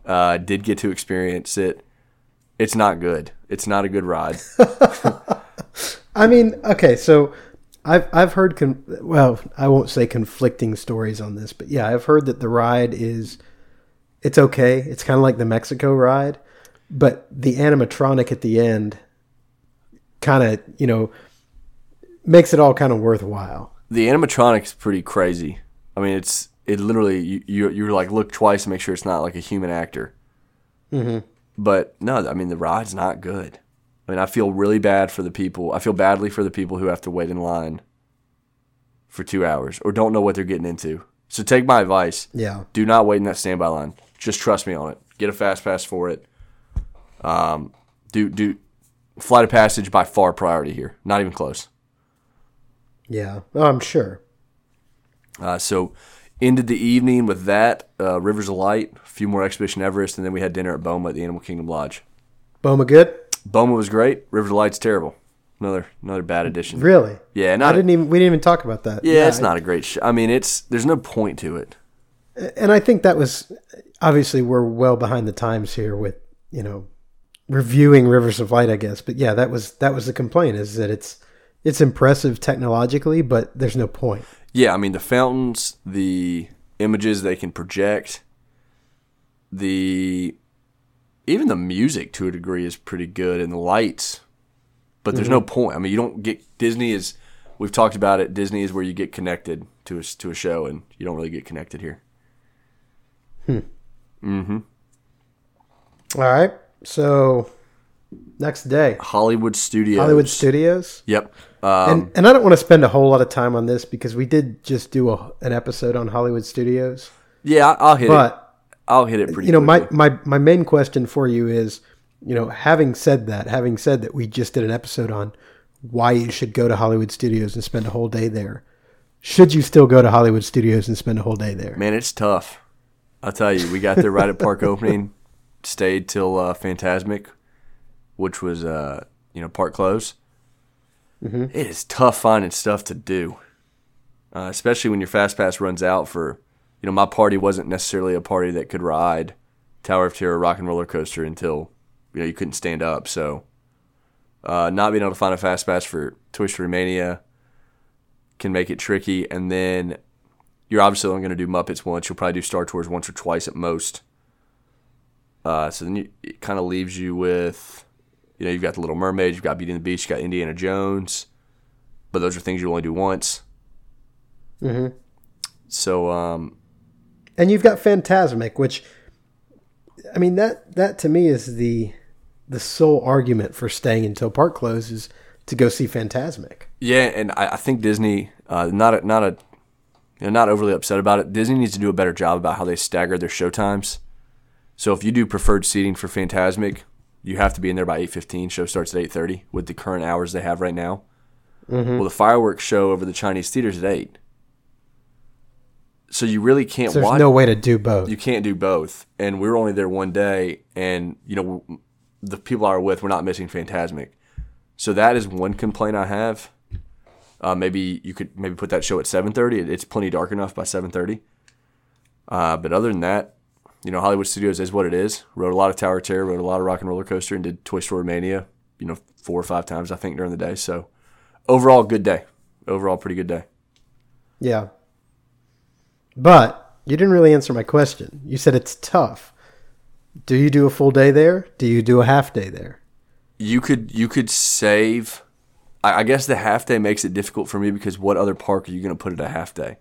Uh, did get to experience it. It's not good. It's not a good ride. I mean, okay, so I've I've heard con- well, I won't say conflicting stories on this, but yeah, I've heard that the ride is it's okay. It's kind of like the Mexico ride, but the animatronic at the end kind of, you know, makes it all kind of worthwhile. the animatronic's pretty crazy. I mean, it's it literally you you you're like look twice to make sure it's not like a human actor. Mm-hmm. But no, I mean the ride's not good. I mean, I feel really bad for the people. I feel badly for the people who have to wait in line for two hours or don't know what they're getting into. So take my advice. Yeah. Do not wait in that standby line. Just trust me on it. Get a fast pass for it. Um, do do flight of passage by far priority here. Not even close. Yeah. Oh, I'm sure. Uh, so ended the evening with that uh, Rivers of Light, a few more Expedition Everest, and then we had dinner at Boma at the Animal Kingdom Lodge. Boma good? Boma was great. Rivers of Light's terrible. Another another bad addition. Really? Yeah, I didn't even we didn't even talk about that. yeah, it's I- not a great. Sh- I mean, it's there's no point to it. and I think that was obviously we're well behind the times here with you know reviewing Rivers of Light, I guess. But yeah, that was that was the complaint is that it's it's impressive technologically, but there's no point. Yeah, I mean the fountains, the images they can project, the even the music to a degree is pretty good, and the lights. But there's no point. I mean, you don't get Disney is. We've talked about it. Disney is where you get connected to a to a show, and you don't really get connected here. Hmm. Mhm. All right, so next day, Hollywood Studios. Hollywood Studios. Yep. Um, and, and I don't want to spend a whole lot of time on this because we did just do a, an episode on Hollywood Studios. yeah, I'll hit it. I'll hit it pretty. you know, my, quickly. my my main question for you is, you know, having said that, having said that, we just did an episode on why you should go to Hollywood Studios and spend a whole day there. Should you still go to Hollywood Studios and spend a whole day there? Man, it's tough. I'll tell you, we got there right at park opening, stayed till uh, Fantasmic, which was uh, you know park close. It is tough finding stuff to do, uh, especially when your fast pass runs out. For you know, my party wasn't necessarily a party that could ride Tower of Terror Rock and Roller Coaster until you know you couldn't stand up. So, uh, not being able to find a fast pass for Toy Story Mania can make it tricky, and then you're obviously only going to do Muppets once. You'll probably do Star Tours once or twice at most. Uh, so then you, it kind of leaves you with, you know, you've got the Little Mermaid, you've got Beauty and the Beast, you've got Indiana Jones, but those are things you only do once. Mhm. So um, And you've got Fantasmic, which, I mean that that to me is the the sole argument for staying until park closes to go see Fantasmic. yeah, and I, I think Disney, uh, not a, not a, you know, not overly upset about it. Disney needs to do a better job about how they stagger their show times. So if you do preferred seating for Fantasmic, you have to be in there by eight fifteen. Show starts at eight thirty with the current hours they have right now. Well, the fireworks show over the Chinese theaters at eight. So you really can't So there's watch. no way to do both. you can't do both. And we were only there one day, and you know the people I were with, we're not missing Fantasmic. So that is one complaint I have. Uh, maybe you could maybe put that show at seven thirty. It's plenty dark enough by seven thirty. Uh, but other than that, you know, Hollywood Studios is what it is. Rode a lot of Tower of Terror, rode a lot of Rock and Roller Coaster, and did Toy Story Mania. You know, four or five times I think during the day. So overall, good day. Overall, pretty good day. Yeah. But you didn't really answer my question. You said it's tough. Do you do a full day there? Do you do a half day there? you could you could save. I, I guess the half day makes it difficult for me because what other park are you going to put at a half day?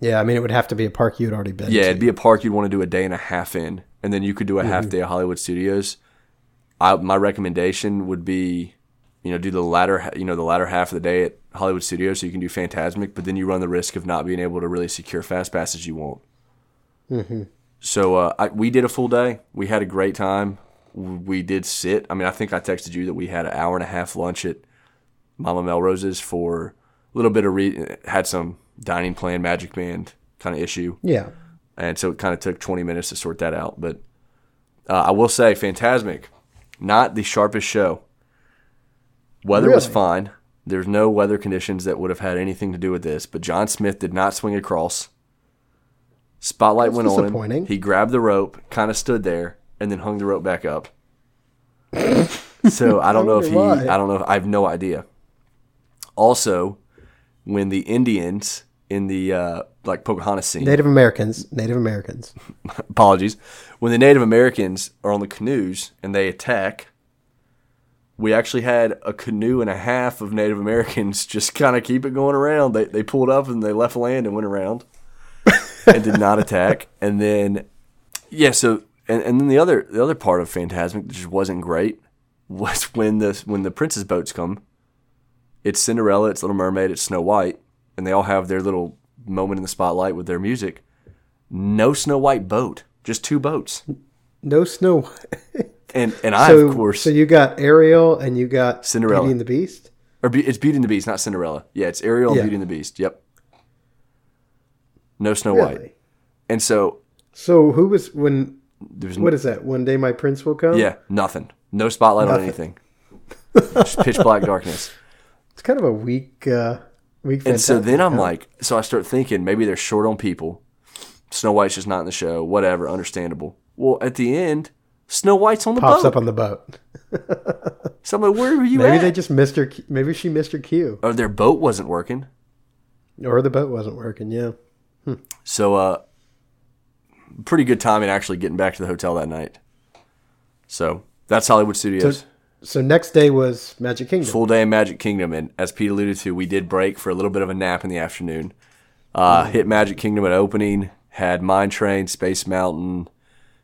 Yeah, I mean it would have to be a park you'd already been Yeah, to. it'd be a park you'd want to do a day and a half in, and then you could do a half day of Hollywood Studios. I, my recommendation would be, you know, do the latter, you know, the latter half of the day at Hollywood Studios, so you can do Fantasmic, but then you run the risk of not being able to really secure fast passes you want. So uh, I, we did a full day. We had a great time. We did sit. I mean, I think I texted you that we had an hour and a half lunch at Mama Melrose's for a little bit of re- had some dining plan, Magic Band kind of issue yeah. and so it kind of took 20 minutes to sort that out. But uh, I will say, Fantasmic, not the sharpest show. Weather was fine. There's no weather conditions that would have had anything to do with this. But John Smith did not swing across. Spotlight That's went on him. He grabbed the rope, kind of stood there, and then hung the rope back up. so I don't know if he. why. I don't know. I have no idea. Also, when the Indians in the uh, like Pocahontas scene, Native Americans, Native Americans. apologies, when the Native Americans are on the canoes and they attack, we actually had a canoe and a half of Native Americans just kind of keep it going around. They they pulled up and they left land and went around and did not attack. And then yeah, so and, and then the other the other part of Fantasmic that just wasn't great was when the when the princess boats come. It's Cinderella, it's Little Mermaid, it's Snow White, and they all have their little moment in the spotlight with their music. No Snow White boat, just two boats. No Snow. White. And and I so, of course so you got Ariel and you got Cinderella. Beauty and the Beast. Or Be- it's Beauty and the Beast, not Cinderella. Yeah, it's Ariel and Beauty and the Beast. Yep. No Snow White. Really? And so So who was when? there's What is that? One day my prince will come. yeah, nothing. No spotlight on anything. Just pitch black darkness. it's kind of a weak, uh, weak. And so then I'm like, so I start thinking maybe they're short on people. Snow White's just not in the show. Whatever, understandable. Well, at the end, Snow White's on the pops boat. up on the boat. so I'm like, where were you Maybe at? they just missed her. Maybe she missed her cue, or their boat wasn't working. or the boat wasn't working. Yeah. So, uh, pretty good timing actually getting back to the hotel that night. So that's Hollywood Studios. So next day was Magic Kingdom. Full day in Magic Kingdom, and as Pete alluded to, we did break for a little bit of a nap in the afternoon. Uh, hit Magic Kingdom at opening. Had Mine Train, Space Mountain,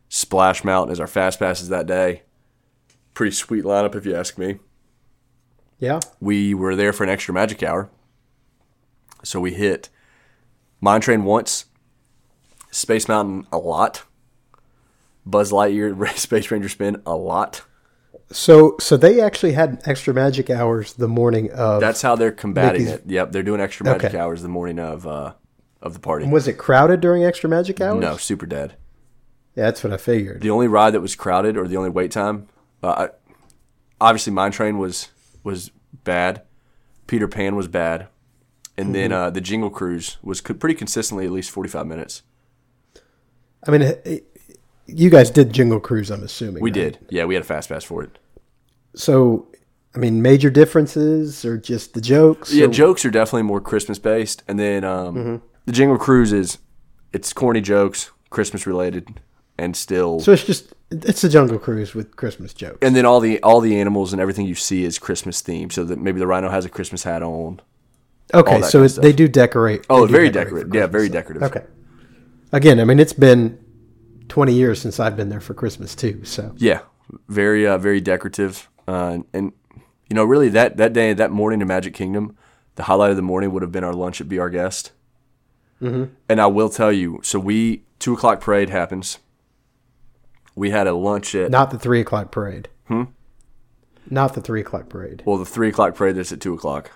Splash Mountain as our fast passes that day. Pretty sweet lineup, if you ask me. yeah. We were there for an extra Magic Hour, so we hit Mine Train once, Space Mountain a lot, Buzz Lightyear Space Ranger spin a lot. So so they actually had extra magic hours the morning of. That's how they're combating Mickey's- it. Yep, they're doing extra magic Okay. hours the morning of uh, of the party. was it crowded during extra magic hours? No, super dead. Yeah, that's what I figured. The only ride that was crowded or the only wait time, uh, I- obviously Mine Train was was bad. Peter Pan was bad, and then Mm-hmm. uh, the Jingle Cruise was co- pretty consistently at least forty five minutes. I mean, it- you guys did Jingle Cruise. I'm assuming We right? did, yeah, we had a fast pass for it. So, I mean, major differences or just the jokes? Yeah, or- jokes are definitely more Christmas based, and then um, Mm-hmm. the Jingle Cruise is it's corny jokes, Christmas related, and still So it's just it's a Jungle Cruise with Christmas jokes. and then all the all the animals and everything you see is Christmas themed. So that maybe the rhino has a Christmas hat on. Okay, so kind of it's, they do decorate. Oh, do very decorate decorative. Yeah, very decorative. Okay. Again, I mean, it's been 20 years since I've been there for Christmas too. So Yeah, very uh, very decorative. Uh, and you know, really that that day, that morning in Magic Kingdom, the highlight of the morning would have been our lunch at Be Our Guest. Mm-hmm. And I will tell you, so we two o'clock parade happens. We had a lunch at not the three o'clock parade. Hmm. Not the three o'clock parade. well the three o'clock parade that's at two o'clock.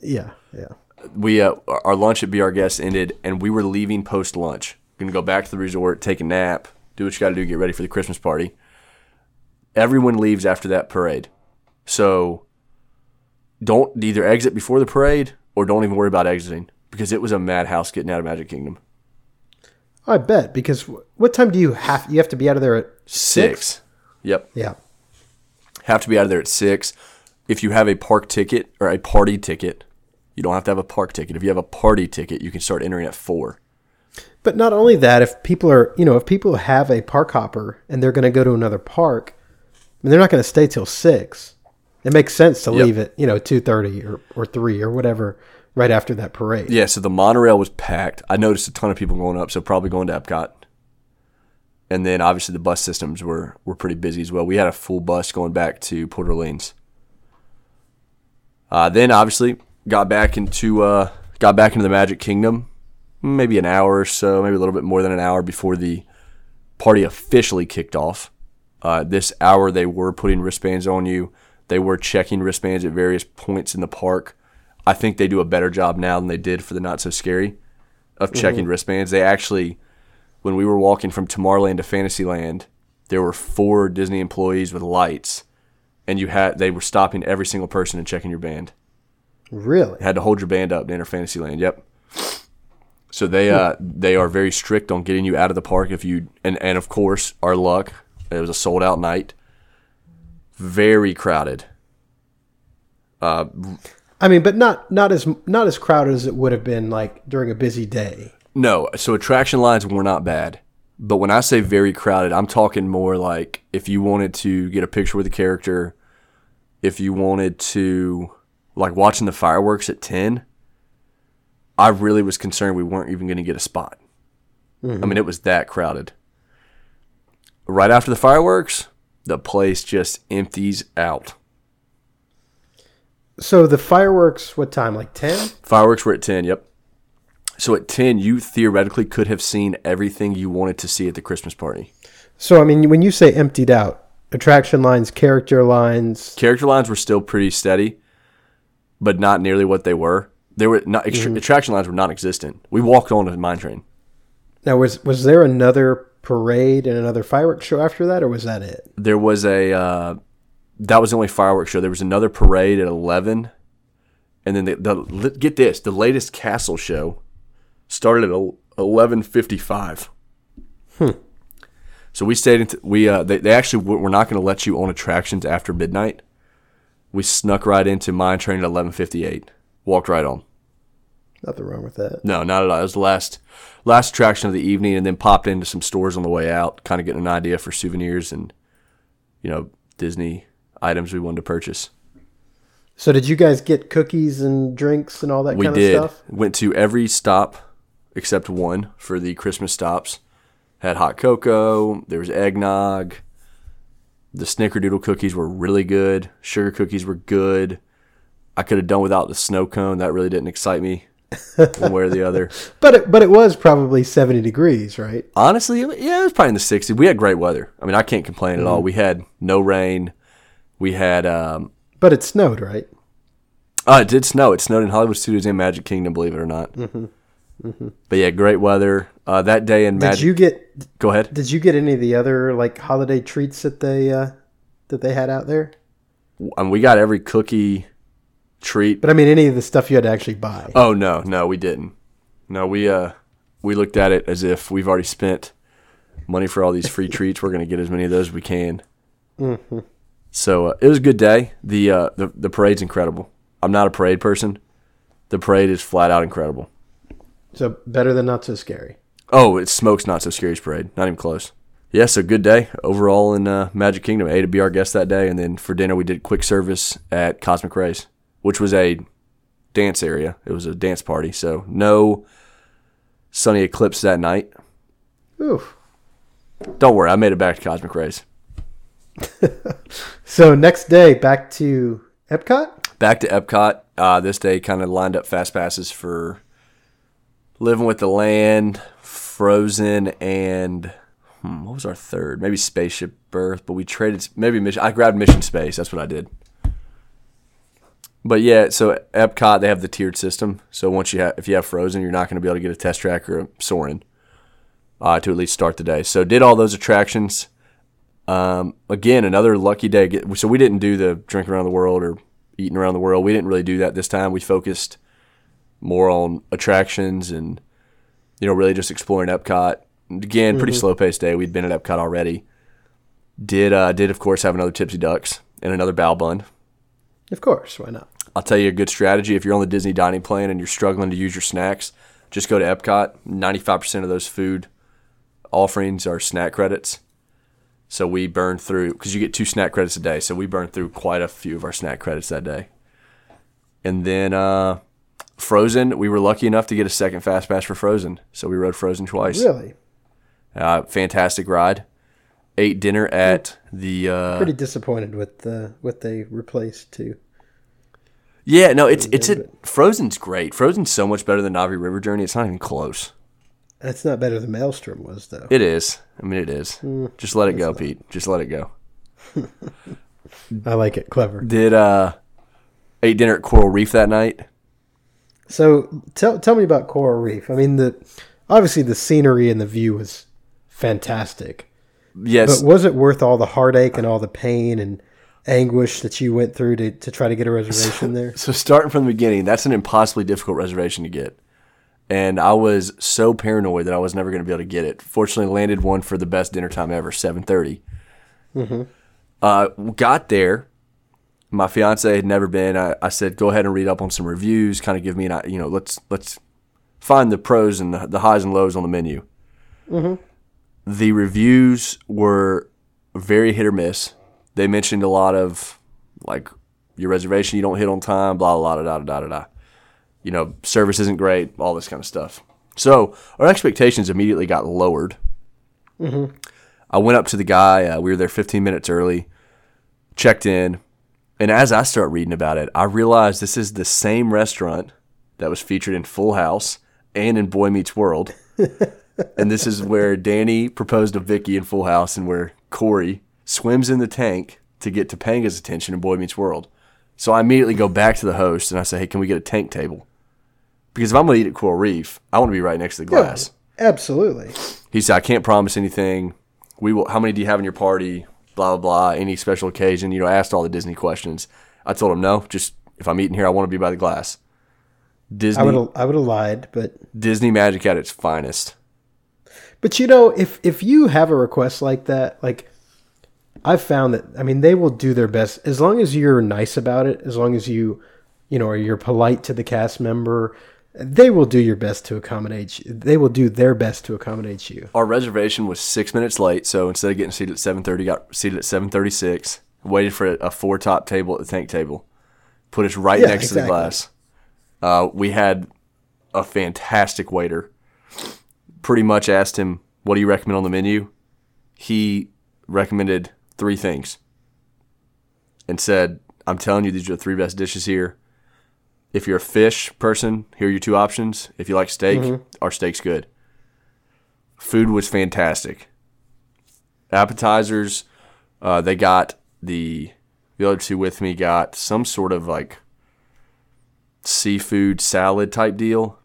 Yeah, yeah. we uh, our lunch at Be Our Guest ended, and we were leaving post lunch. Gonna go back to the resort, take a nap, do what you got to do, get ready for the Christmas party. Everyone leaves after that parade, so don't either exit before the parade or don't even worry about exiting because it was a madhouse getting out of Magic Kingdom. I bet because what time do you have? You have to be out of there at Six. Yep, Yeah. have to be out of there at six. If you have a park ticket or a party ticket, you don't have to have a park ticket. If you have a party ticket, you can start entering at four. But not only that, if people are, you know, if people have a park hopper and they're going to go to another park, mean, they're not going to stay till six. It makes sense to Yep. leave at you know two thirty or or three or whatever right after that parade. Yeah, so the monorail was packed. I noticed a ton of people going up, so probably going to Epcot. And then obviously the bus systems were, were pretty busy as well. We had a full bus going back to Port Orleans. Uh, then obviously got back into uh, got back into the Magic Kingdom, maybe an hour or so, maybe a little bit more than an hour before the party officially kicked off. Uh, this hour they were putting wristbands on you. They were checking wristbands at various points in the park. I think they do a better job now than they did for the not so scary of checking wristbands. They actually, when we were walking from Tomorrowland to Fantasyland, there were four Disney employees with lights, and you had they were stopping every single person and checking your band. Really? had to hold your band up to enter Fantasyland. Yep. So they uh they are very strict on getting you out of the park if you and and of course our luck it was a sold out night. Very crowded. Uh, I mean, but not not as not as crowded as it would have been like during a busy day. No, so attraction lines were not bad. But when I say very crowded, I'm talking more like if you wanted to get a picture with a character, if you wanted to like watching the fireworks at 10, I really was concerned we weren't even going to get a spot. I mean, it was that crowded. Right after the fireworks, the place just empties out. So the fireworks, what time? Like ten? Fireworks were at 10, yep. So at 10, you theoretically could have seen everything you wanted to see at the Christmas party. So I mean, when you say emptied out, attraction lines, character lines. Character lines were still pretty steady, but not nearly what they were. They were not extra, mm-hmm. attraction lines were non-existent. We walked on a mine train. Now, was was there another parade and another fireworks show after that, or was that it? There was a uh, that was the only fireworks show. There was another parade at 11, and then the, the get this the latest castle show started at 11:55. Hmm. So we stayed into we uh they, they actually were not going to let you on attractions after midnight. We snuck right into mine train at 11:58. Walked right on. Nothing wrong with that. No, not at all. It was the last last attraction of the evening, and then popped into some stores on the way out, kind of getting an idea for souvenirs and you know Disney items we wanted to purchase. So did you guys get cookies and drinks and all that We kind did. of stuff? Went to every stop except one for the Christmas stops. Had hot cocoa. There was eggnog. The snickerdoodle cookies were really good. Sugar cookies were good. I could have done without the snow cone. That really didn't excite me one way or the other. But it, but it was probably seventy degrees, right? Honestly, yeah, it was probably in the 60s. We had great weather. I mean, I can't complain at all. We had no rain. We had, um, But it snowed, right? oh, it did snow. It snowed in Hollywood Studios and Magic Kingdom, believe it or not. But yeah, great weather. Uh, that day in Did Magic. you get Go ahead. did you get any of the other like holiday treats that they uh, that they had out there? And we got every cookie treat. But I mean, any of the stuff you had to actually buy. Oh no, no, we didn't. No, we uh, we looked at it as if we've already spent money for all these free treats. We're gonna get as many of those as we can. So uh, it was a good day. The uh, the the parade's incredible. I'm not a parade person. The parade is flat out incredible. So better than not so scary. Oh, it's smokes not so scary parade. Not even close. Yeah, so good day overall in uh, Magic Kingdom. A to be our guest that day, and then for dinner we did quick service at Cosmic Rays, which was a dance area. It was a dance party, so no Sonny Eclipse that night. Oof. Don't worry, I made it back to Cosmic Rays. So next day back to Epcot. Back to Epcot. Uh, this day kind of lined up fast passes for Living with the Land, Frozen, and hmm, what was our third? Maybe Spaceship Earth, but we traded maybe Mission. I grabbed Mission Space. That's what I did. But yeah, so Epcot they have the tiered system. So once you have, if you have Frozen, you're not going to be able to get a test track or a Soarin' uh, to at least start the day. So did all those attractions. Um, again, another lucky day. So we didn't do the drink around the world or eating around the world. We didn't really do that this time. We focused more on attractions and you know really just exploring Epcot. Again, pretty slow paced day. We'd been at Epcot already. Did uh, did of course have another Tipsy Ducks and another Bao Bun. Of course, why not? I'll tell you a good strategy if you're on the Disney dining plan and you're struggling to use your snacks. Just go to Epcot. Ninety five percent of those food offerings are snack credits. So we burned through because you get two snack credits a day. So we burned through quite a few of our snack credits that day. And then uh, Frozen, we were lucky enough to get a second fast pass for Frozen. So we rode Frozen twice. Really? Uh, fantastic ride. Ate dinner at the. Uh, Pretty disappointed with uh, what they replaced too. Yeah, no, it's it's a Frozen's great. Frozen's so much better than Na'vi River Journey. It's not even close. That's not better than Maelstrom was though. It is. I mean, it is. Just let it go, Pete. Just let it go. I like it. Clever. Did uh, ate dinner at Coral Reef that night. So tell tell me about Coral Reef. I mean the obviously the scenery and the view was fantastic. Yes, But was it worth all the heartache and all the pain and anguish that you went through to, to try to get a reservation there? So starting from the beginning, that's an impossibly difficult reservation to get. And I was so paranoid that I was never going to be able to get it. Fortunately, landed one for the best dinner time ever, seven Uh, got there. My fiance had never been. I, I said, "Go ahead and read up on some reviews. Kind of give me an, you know, let's let's find the pros and the, the highs and lows on the menu." The reviews were very hit or miss. They mentioned a lot of like your reservation you don't hit on time, blah blah blah da da da da. You know, service isn't great, all this kind of stuff. So our expectations immediately got lowered. I went up to the guy. Uh, we were there 15 minutes early, checked in, and as I start reading about it, I realized this is the same restaurant that was featured in Full House and in Boy Meets World. and this is where Danny proposed to Vicky in Full House, and where Cory swims in the tank to get Topanga's attention in Boy Meets World. So I immediately go back to the host and I say, "Hey, can we get a tank table?" Because if I'm going to eat at Coral Reef, I want to be right next to the glass. Absolutely. He said, "I can't promise anything. We will. How many do you have in your party? Blah blah blah. Any special occasion? You know, asked all the Disney questions. I told him no. Just if I'm eating here, I want to be by the glass. Disney I would I would have lied, but Disney magic at its finest. but you know, if if you have a request like that, like I've found that I mean they will do their best as long as you're nice about it, as long as you you know, or you're polite to the cast member, they will do your best to accommodate you. They will do their best to accommodate you. Our reservation was six minutes late, so instead of getting seated at seven thirty, got seated at seven thirty six. Waited for a, four top table at the tank table. Put us right Yeah, next to the exactly. glass. Uh, we had a fantastic waiter. Pretty much asked him, "What do you recommend on the menu?" He recommended three things, and said, "I'm telling you, these are the three best dishes here. If you're a fish person, here are your two options. If you like steak, our steak's good." Food was fantastic. Appetizers, uh, they got the the other two with me got some sort of like seafood salad type deal.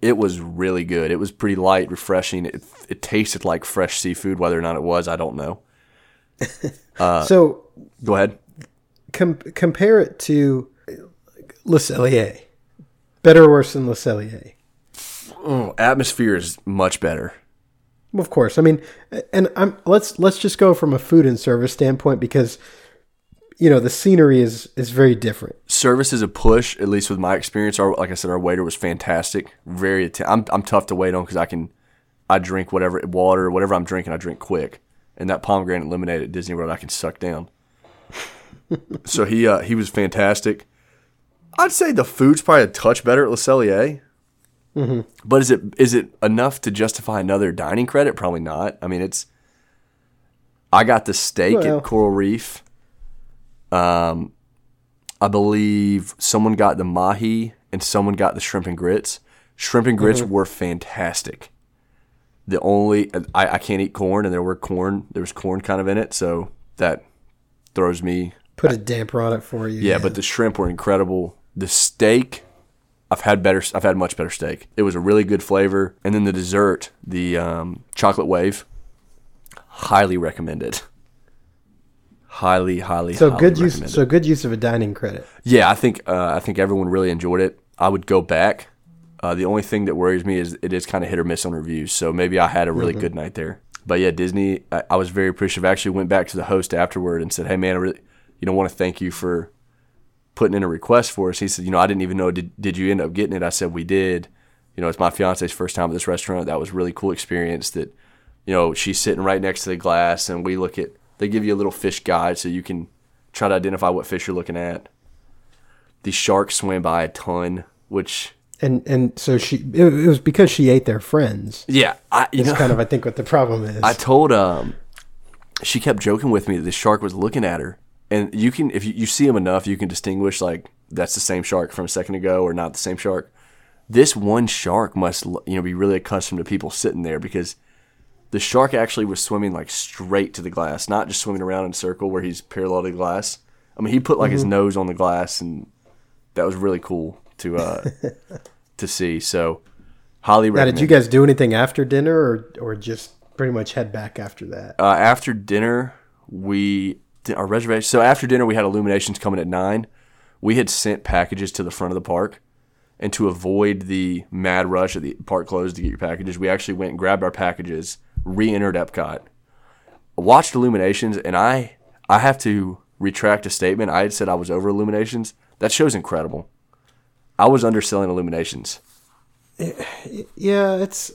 It was really good. It was pretty light, refreshing. It, it tasted like fresh seafood. Whether or not it was, I don't know. Uh, so Go ahead. com- compare it to Le Cellier. Better or worse than Le Cellier? Oh, atmosphere is much better. Of course. I mean, and I'm let's let's just go from a food and service standpoint because you know the scenery is is very different. Service is a push, at least with my experience. Our, like I said, our waiter was fantastic. Very, atten- I'm I'm tough to wait on because I can, I drink whatever water, whatever I'm drinking, I drink quick. And that pomegranate lemonade at Disney World, I can suck down. so he uh, he was fantastic. I'd say the food's probably a touch better at Le Cellier. But is it is it enough to justify another dining credit? Probably not. I mean, it's. I got the steak Well- at Coral Reef. Um, I believe someone got the mahi and someone got the shrimp and grits. Shrimp and grits were fantastic. The only I, I can't eat corn, and there were corn. There was corn kind of in it, so that throws me Put a damper on it for you. yeah, but the shrimp were incredible. The steak, I've had better. I've had much better steak. It was a really good flavor, and then the dessert, the um, chocolate wave, highly recommended. Highly, highly. so highly good use. So good use of a dining credit. Yeah, I think uh, I think everyone really enjoyed it. I would go back. Uh, the only thing that worries me is it is kind of hit or miss on reviews. So maybe I had a really good night there. But yeah, Disney. I, I was very appreciative. I actually went back to the host afterward and said, "Hey man, I really, you know, want to thank you for putting in a request for us." He said, "You know, I didn't even know. Did did you end up getting it?" I said, "We did." You know, it's my fiance's first time at this restaurant. That was a really cool experience. That you know, she's sitting right next to the glass, and we look at. They give you a little fish guide so you can try to identify what fish you're looking at the sharks swam by a ton, which And and so she it, was because she ate their friends. yeah, I you It's know kind of I think what the problem is. I told um she kept joking with me that the shark was looking at her, and you can if you, you see them enough, you can distinguish like that's the same shark from a second ago or not the same shark. This one shark must you know be really accustomed to people sitting there because the shark actually was swimming like straight to the glass, not just swimming around in a circle where he's parallel to the glass. I mean, he put like his nose on the glass, and that was really cool to uh to see. So, highly now, did you guys do anything after dinner, or or just pretty much head back after that? uh, after dinner, we our reservation. So after dinner, we had illuminations coming at nine. We had sent packages to the front of the park, and to avoid the mad rush at the park closed to get your packages, we actually went and grabbed our packages, re-entered Epcot, watched illuminations, and I I have to retract a statement. I had said I was over illuminations. That show's incredible. I was underselling illuminations. Yeah, it's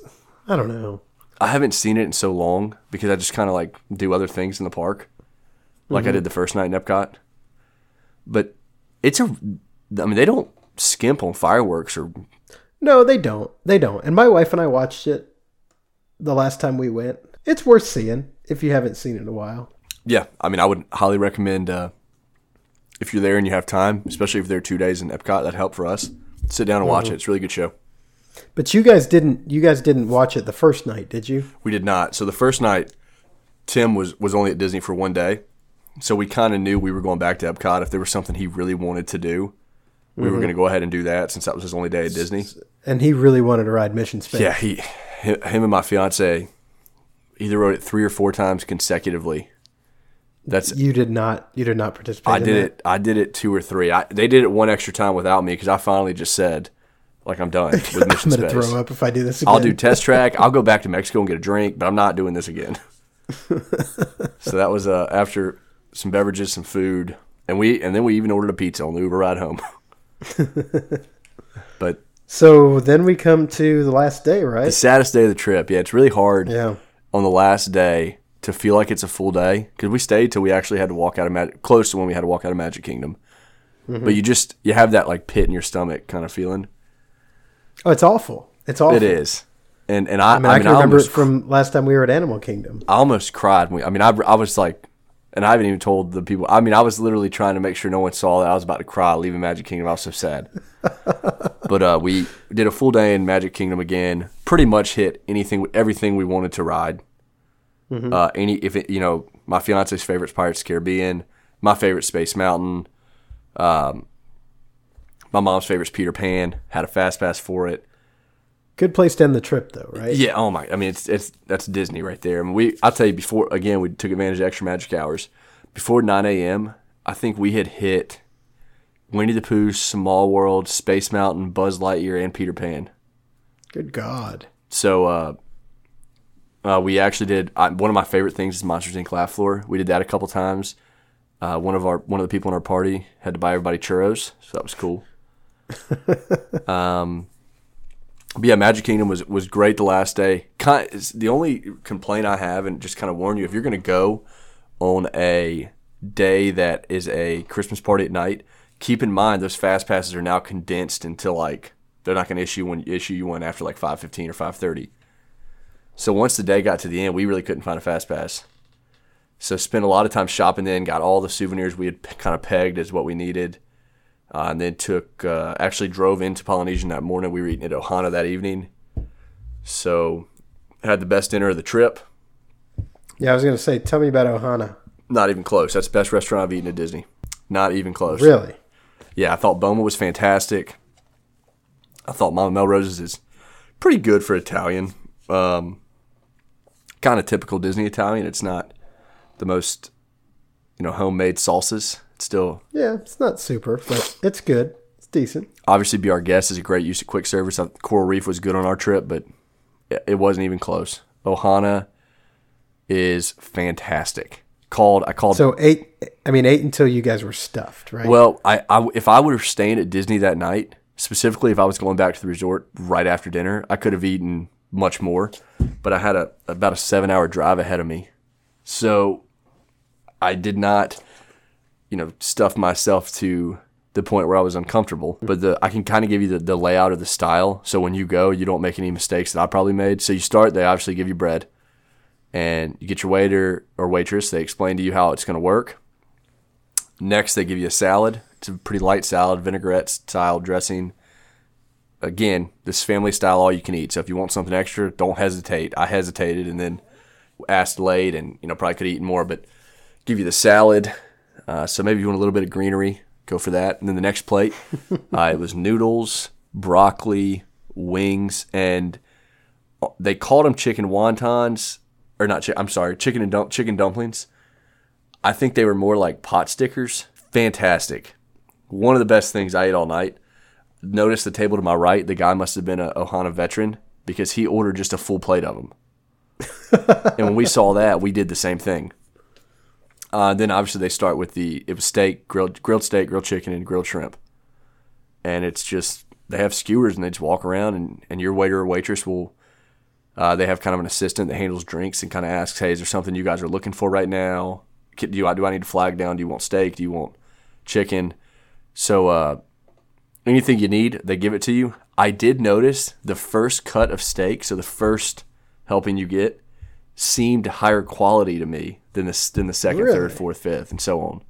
I don't know. I haven't seen it in so long because I just kind of like do other things in the park, like I did the first night in Epcot. but it's a. I mean, they don't skimp on fireworks or No, they don't. They don't. And my wife and I watched it the last time we went. It's worth seeing if you haven't seen it in a while. Yeah, I mean, I would highly recommend uh, if you're there and you have time, especially if there are two days in Epcot. That help for us. Sit down and watch mm-hmm. it. It's a really good show. But you guys didn't. You guys didn't watch it the first night, did you? We did not. So the first night, Tim was was only at Disney for one day, so we kind of knew we were going back to Epcot. If there was something he really wanted to do, we were mm-hmm. going to go ahead and do that since that was his only day at Disney. And he really wanted to ride Mission Space. Yeah, he, him and my fiance either rode it three or four times consecutively. That's You did not. You did not participate. I in did that. it. I did it two or three. I, they did it one extra time without me because I finally just said, like, I'm done with I'm Mission gonna Space. throw up if I do this again. I'll do test track. I'll go back to Mexico and get a drink, but I'm not doing this again. so that was uh, after some beverages, some food, and we and then we even ordered a pizza on the Uber ride home. but So then we come to the last day, right? the saddest day of the trip, yeah, it's really hard Yeah. on the last day to feel like it's a full day because we stayed till we actually had to walk out of Magic, close to when we had to walk out of Magic Kingdom. Mm-hmm. But you just you have that like pit in your stomach kind of feeling. Oh, it's awful. It's awful. It is, and and I I mean, I, can remember almost it from last time we were at Animal Kingdom. I almost cried. when we- I mean, I, I was like, and I haven't even told the people. I mean, I was literally trying to make sure no one saw that I was about to cry leaving Magic Kingdom. I was so sad. but uh, we did a full day in Magic Kingdom again. Pretty much hit anything, everything we wanted to ride. Uh, any if it, you know, my fiance's favorite is Pirates of the Caribbean. My favorite Space Mountain. Um, my mom's favorite is Peter Pan. Had a fast pass for it. Good place to end the trip, though, right? Yeah. Oh my. I mean, it's it's that's Disney right there. I mean, we. I'll tell you before. Again, we took advantage of extra magic hours. Before 9 a.m., I think we had hit Winnie the Pooh, Small World, Space Mountain, Buzz Lightyear, and Peter Pan. Good God. So uh, uh, we actually did. I, one of my favorite things is Monsters Inc. Laugh Floor. We did that a couple times. Uh, one of our one of the people in our party had to buy everybody churros, so that was cool. um, but yeah, Magic Kingdom was was great the last day. Kind it's the only complaint I have, and just kind of warn you, if you're going to go on a day that is a Christmas party at night, keep in mind those fast passes are now condensed into like they're not going to issue one issue you one after like five fifteen or five thirty. So once the day got to the end, we really couldn't find a fast pass. So spent a lot of time shopping. Then got all the souvenirs we had p- kind of pegged as what we needed, uh, and then took uh, actually drove into Polynesian that morning. We were eating at Ohana that evening, so had the best dinner of the trip. Yeah, I was going to say, tell me about Ohana. Not even close. That's the best restaurant I've eaten at Disney. Not even close. Really? Yeah, I thought Boma was fantastic. I thought Mama Melrose's is pretty good for Italian. Um, kind of typical Disney Italian. It's not the most, you know, homemade salsas. It's still Yeah, it's not super, but it's good. It's decent. obviously be our guest is a great use of quick service. Coral Reef was good on our trip, but it- it wasn't even close. Ohana is fantastic. Called I called So eight. I mean, eight until you guys were stuffed, right? Well, I, I if I would have stayed at Disney that night, specifically if I was going back to the resort right after dinner, I could have eaten much more. But I had a about a seven hour drive ahead of me, so I did not, you know, stuff myself to the point where I was uncomfortable. But the I can kind of give you the, the layout of the style, so when you go, you don't make any mistakes that I probably made. So you start, they obviously give you bread, and you get your waiter or waitress. They explain to you how it's going to work. Next, they give you a salad. It's a pretty light salad, vinaigrette style dressing. Again, this family style, all you can eat. So if you want something extra, don't hesitate. I hesitated and then asked late, and you know probably could have eaten more, but give you the salad. Uh, so maybe you want a little bit of greenery, go for that. And then the next plate, uh, it was noodles, broccoli, wings, and they called them chicken wontons, or not. Chi- I'm sorry, chicken and dump- chicken dumplings. I think they were more like pot stickers. Fantastic. One of the best things I ate all night. Notice the table to my right. The guy must have been a Ohana veteran because he ordered just a full plate of them. and when we saw that, we did the same thing. Uh, then obviously they start with the it was steak, grilled grilled steak, grilled chicken, and grilled shrimp. And it's just they have skewers and they just walk around and, and your waiter or waitress will uh, they have kind of an assistant that handles drinks and kind of asks, "Hey, is there something you guys are looking for right now? Do I do I need to flag down? Do you want steak? Do you want chicken. So uh, anything you need, they give it to you. I did notice the first cut of steak, so the first helping you get, seemed higher quality to me than the than the second, Really? third, fourth, fifth, and so on.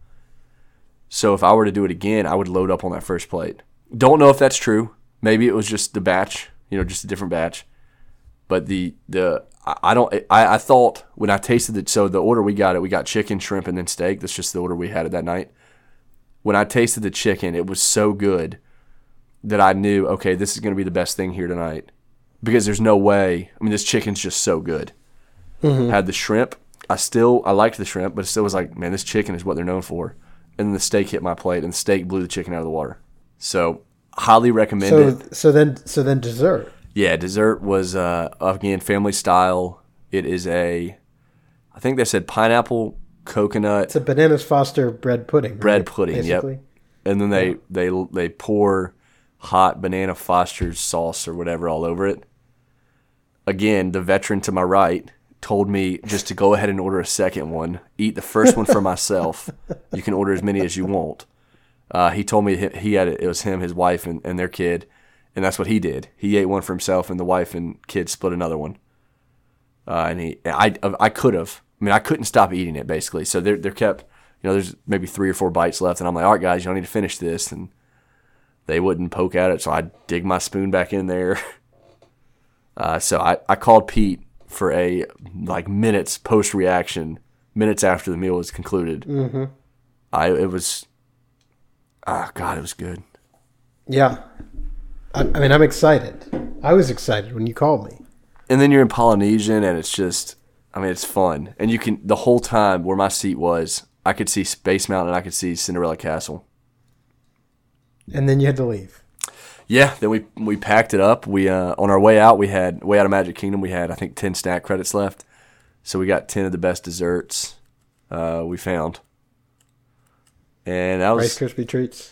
So if I were to do it again, I would load up on that first plate. Don't know if that's true. Maybe it was just the batch, you know, just a different batch. But the the I I don't I, I thought when I tasted it. So the order we got it, we got chicken, shrimp, and then steak. That's just the order we had it that night. When I tasted the chicken, it was so good that I knew, okay, this is going to be the best thing here tonight. Because there's no way. I mean, this chicken's just so good. Had the shrimp. I still I liked the shrimp, but it still was like, man, this chicken is what they're known for. And then the steak hit my plate, and the steak blew the chicken out of the water. So highly recommend So so then so then dessert. Yeah, dessert was uh, again family style. It is a, I think they said pineapple coconut It's a bananas Foster bread pudding. bread right? pudding. Basically. Yep. And then they they they pour hot banana Foster's sauce or whatever all over it. Again, the veteran to my right told me just to go ahead and order a second one. Eat the first one for myself. You can order as many as you want. Uh, he told me he had it. It was him, his wife, and, and their kid, and that's what he did. He ate one for himself, and the wife and kid split another one. Uh, and he, I, I could have. I mean, I couldn't stop eating it basically. So they're they're kept. You know, there's maybe three or four bites left, and I'm like, all right, guys, you don't need to finish this, and they wouldn't poke at it, so I dig my spoon back in there. Uh, so I, I called Pete for a like minutes post reaction, minutes after the meal was concluded. Mm-hmm. I it was, ah, God, it was good. Yeah. I, I mean, I'm excited. I was excited when you called me. and then you're in Polynesian, and it's just, I mean, it's fun. And you can the whole time where my seat was, I could see Space Mountain, and I could see Cinderella Castle. And then you had to leave. Yeah, then we we packed it up. We uh, on our way out, we had way out of Magic Kingdom. We had I think ten snack credits left, so we got ten of the best desserts uh, we found, and that was Rice Krispie treats.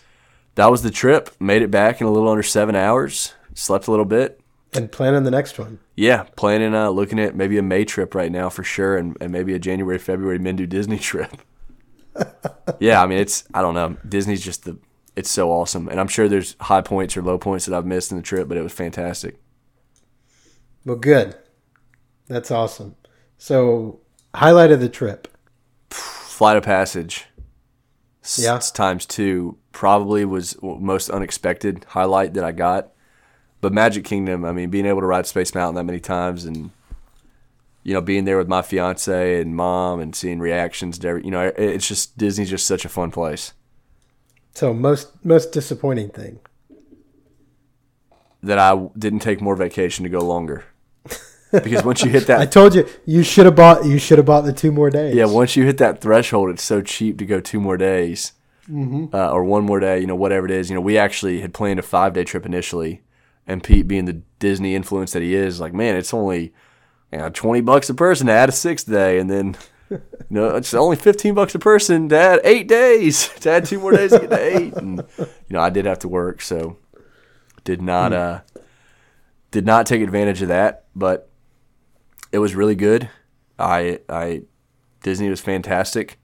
that was the trip. Made it back in a little under seven hours. Slept a little bit. And planning the next one. Yeah, planning uh, looking at maybe a May trip right now for sure, and, and maybe a January February Men Do Disney trip. yeah, I mean it's I don't know Disney's just the it's so awesome, and I'm sure there's high points or low points that I've missed in the trip, but it was fantastic. Well, good. That's awesome. So, highlight of the trip. Flight of Passage. s- Yeah. Times two probably was most unexpected highlight that I got. But Magic Kingdom, I mean, being able to ride Space Mountain that many times and, you know, being there with my fiance and mom and seeing reactions to every, you know, it's just, Disney's just such a fun place So, most most disappointing thing. that I didn't take more vacation to go longer. Because once you hit that, I told you you should have bought you should have bought the two more days. yeah, once you hit that threshold, it's so cheap to go two more days. uh, or one more day, you know, whatever it is. You know, we actually had planned a five day trip initially, and Pete, being the Disney influence that he is, like, man, it's only you know, twenty bucks a person to add a sixth day, and then you know, it's only fifteen bucks a person to add eight days add two more days to get to eight. And you know, I did have to work, so did not uh did not take advantage of that, but it was really good. I I Disney was fantastic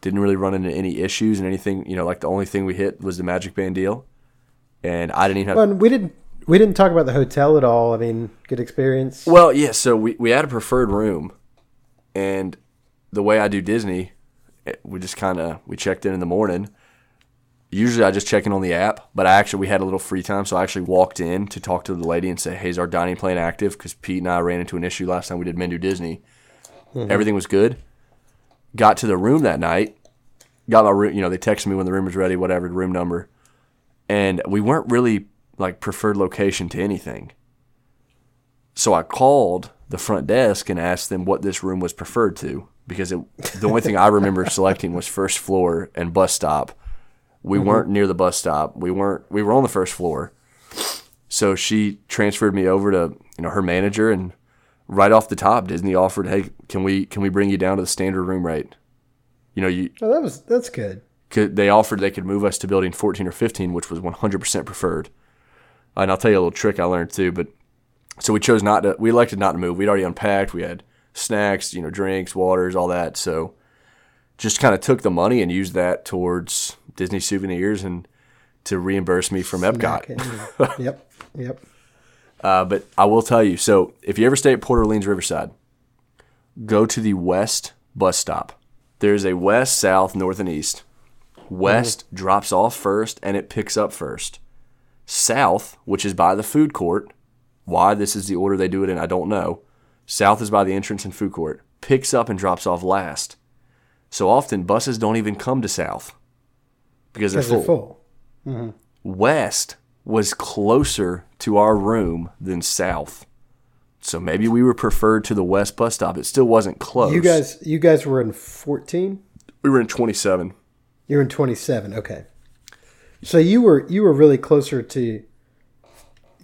didn't really run into any issues and anything. You know, like the only thing we hit was the Magic Band deal, and I didn't even have. Well, and we didn't we didn't talk about the hotel at all. I mean, good experience. Well, yeah. So we we had a preferred room, and the way I do Disney, we just kind of we checked in in the morning. Usually I just check in on the app, but I actually we had a little free time, so I actually walked in to talk to the lady and say, "Hey, is our dining plan active?" Because Pete and I ran into an issue last time we did Men Do Disney. Mm-hmm. Everything was good. Got to the room that night. Got my room. You know, they texted me when the room was ready, whatever room number, and we weren't really like preferred location to anything. So I called the front desk and asked them what this room was preferred to because it, the only thing I remember selecting was first floor and bus stop. We mm-hmm. weren't near the bus stop. We weren't. We were on the first floor. So she transferred me over to you know her manager and right off the top Disney offered, "Hey, can we can we bring you down to the standard room rate?" You know, you oh, that was that's good. could, they offered they could move us to building 14 or 15, which was 100% preferred. And I'll tell you a little trick I learned too. But so we chose not to. We elected not to move. We'd already unpacked. We had snacks, you know, drinks, waters, all that. So just kind of took the money and used that towards Disney souvenirs and to reimburse me from Epcot. Snack in. yep. Yep. Uh, but I will tell you. So if you ever stay at Port Orleans Riverside, go to the west bus stop. There's a west, south, north, and east. West drops off first and it picks up first. South, which is by the food court, why this is the order they do it in, I don't know. South is by the entrance and food court, picks up and drops off last. So often buses don't even come to South because they're full. they're full. Mm-hmm. West was closer to our room than South. So maybe we were preferred to the West bus stop. It still wasn't close. You guys, you guys were in 14. we were in 27. You're in 27. Okay. So you were you were really closer to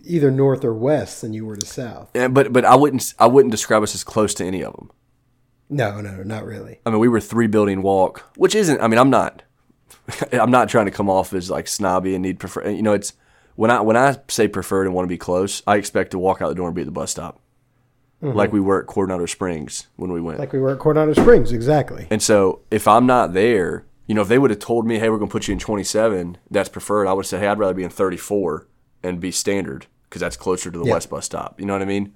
either north or west than you were to south. And, but but I wouldn't I wouldn't describe us as close to any of them. No, no, not really. I mean, we were three building walk, which isn't. I mean, I'm not. I'm not trying to come off as like snobby and need prefer. You know, it's when I when I say preferred and want to be close, I expect to walk out the door and be at the bus stop, mm-hmm. like we were at Coronado Springs when we went. Like we were at Coronado Springs, exactly. And so if I'm not there, you know, if they would have told me, hey, we're going to put you in 27, that's preferred, I would say, hey, I'd rather be in 34 and be standard because that's closer to the Yeah. West bus stop. You know what I mean?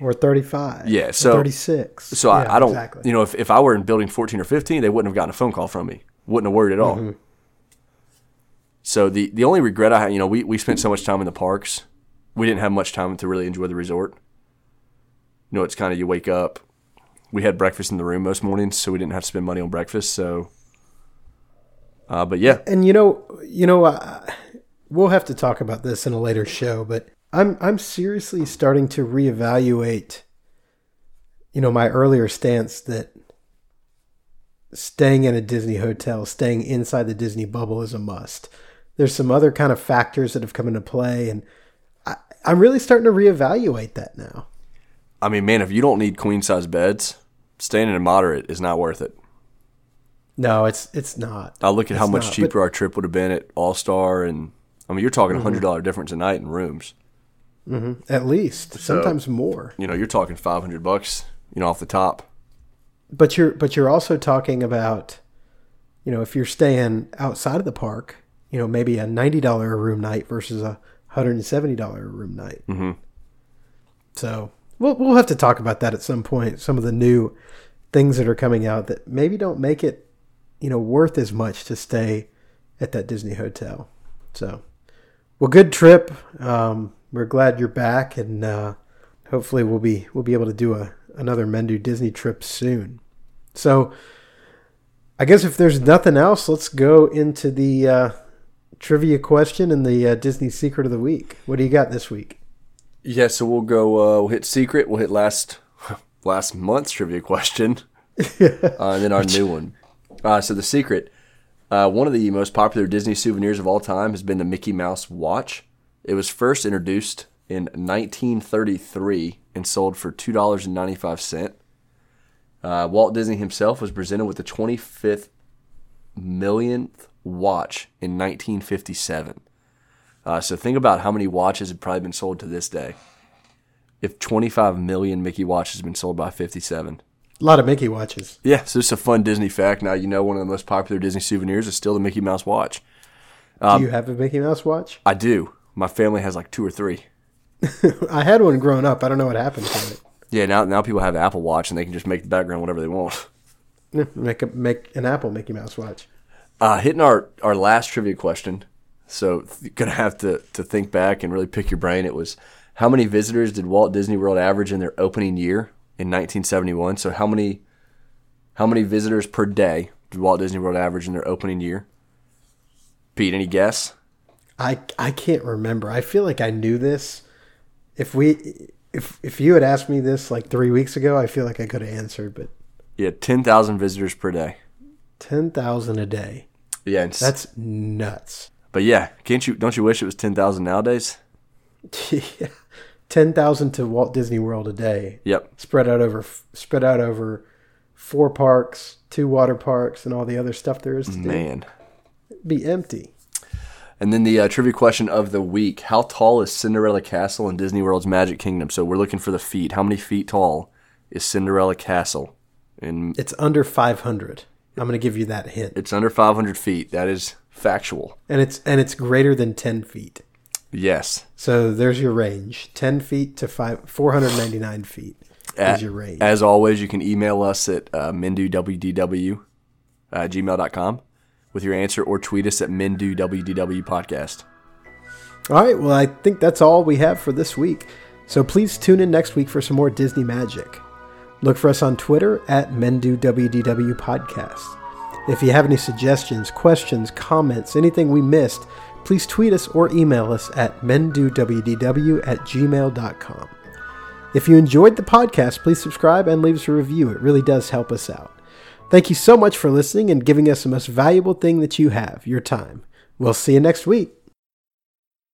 Or 35. Yeah, so- 36. So Yeah, I, I don't, exactly. you know, if, if I were in building 14 or 15, they wouldn't have gotten a phone call from me. Wouldn't have worried at all. Mm-hmm. So the, the only regret I had, you know, we, we spent so much time in the parks. We didn't have much time to really enjoy the resort. You know, it's kind of you wake up. We had breakfast in the room most mornings, so we didn't have to spend money on breakfast. So, uh, but yeah, And you know, you know, uh, we'll have to talk about this in a later show, but I'm I'm seriously starting to reevaluate you know, my earlier stance that staying in a Disney hotel, staying inside the Disney bubble is a must. There's some other kind of factors that have come into play and I, I'm really starting to reevaluate that now. I mean, man, if you don't need queen size beds, staying in a moderate is not worth it. No, it's it's not. I look at how much not, but- cheaper our trip would have been at All Star, and I mean, you're talking a mm-hmm. hundred dollar difference a night in rooms. At least sometimes more. You know, you're talking five hundred bucks. You know, off the top. But you're but you're also talking about, you know, if you're staying outside of the park, you know, maybe a ninety dollar a room night versus a hundred and seventy dollar a room night. Mhm. So we'll we'll have to talk about that at some point. Some of the new things that are coming out that maybe don't make it, you know, worth as much to stay at that Disney hotel. So, well, good trip. Um, we're glad you're back, and uh, hopefully we'll be we'll be able to do a another Men Do Disney trip soon. So, I guess if there's nothing else, let's go into the uh, trivia question and the uh, Disney secret of the week. What do you got this week? Yeah, so we'll go. Uh, we'll hit secret. We'll hit last last month's trivia question, uh, and then our new one. Uh, so the secret. Uh, one of the most popular Disney souvenirs of all time has been the Mickey Mouse watch. It was first introduced in 1933 and sold for two dollars and ninety five cent. Uh, Walt Disney himself was presented with the 25th millionth watch in 1957. Uh, so think about how many watches have probably been sold to this day. If 25 million Mickey watches have been sold by 57. A lot of Mickey watches. Yeah, so it's a fun Disney fact. Now you know one of the most popular Disney souvenirs is still the Mickey Mouse watch. do you have a Mickey Mouse watch? I do. My family has like two or three. I had one growing up. I don't know what happened to it. Yeah, now now people have Apple Watch and they can just make the background whatever they want. Make a, make an Apple Mickey Mouse watch. Uh, hitting our, our last trivia question, so you're gonna have to, to think back and really pick your brain. It was how many visitors did Walt Disney World average in their opening year in 1971? So how many how many visitors per day did Walt Disney World average in their opening year? Pete, any guess? I I can't remember. I feel like I knew this. If we if if you had asked me this like three weeks ago, I feel like I could have answered. But Yeah, 10,000 visitors per day. ten thousand a day. Yeah, That's nuts. but yeah, can't you? Don't you wish it was 10,000 nowadays? yeah. Ten thousand to Walt Disney World a day, Yep. spread out over spread out over four parks, two water parks, and all the other stuff there is to do. Man. Be empty. And then the uh, trivia question of the week: How tall is Cinderella Castle in Disney World's Magic Kingdom? So we're looking for the feet. How many feet tall is Cinderella Castle? And It's under five hundred. I'm going to give you that hint. it's under 500 feet. That is factual. and it's and it's greater than ten feet. Yes. So there's your range: ten feet to five, four hundred ninety nine feet A- is your range. As always, you can email us at uh, minduwdw uh, gmail.com with your answer or tweet us at minduwdw podcast. all right. Well, I think that's all we have for this week. So please tune in next week for some more Disney magic. Look for us on Twitter at MenduWDW Podcast. If you have any suggestions, questions, comments, anything we missed, please tweet us or email us at menduwdw at gmail.com. If you enjoyed the podcast, please subscribe and leave us a review. It really does help us out. Thank you so much for listening and giving us the most valuable thing that you have your time. We'll see you next week.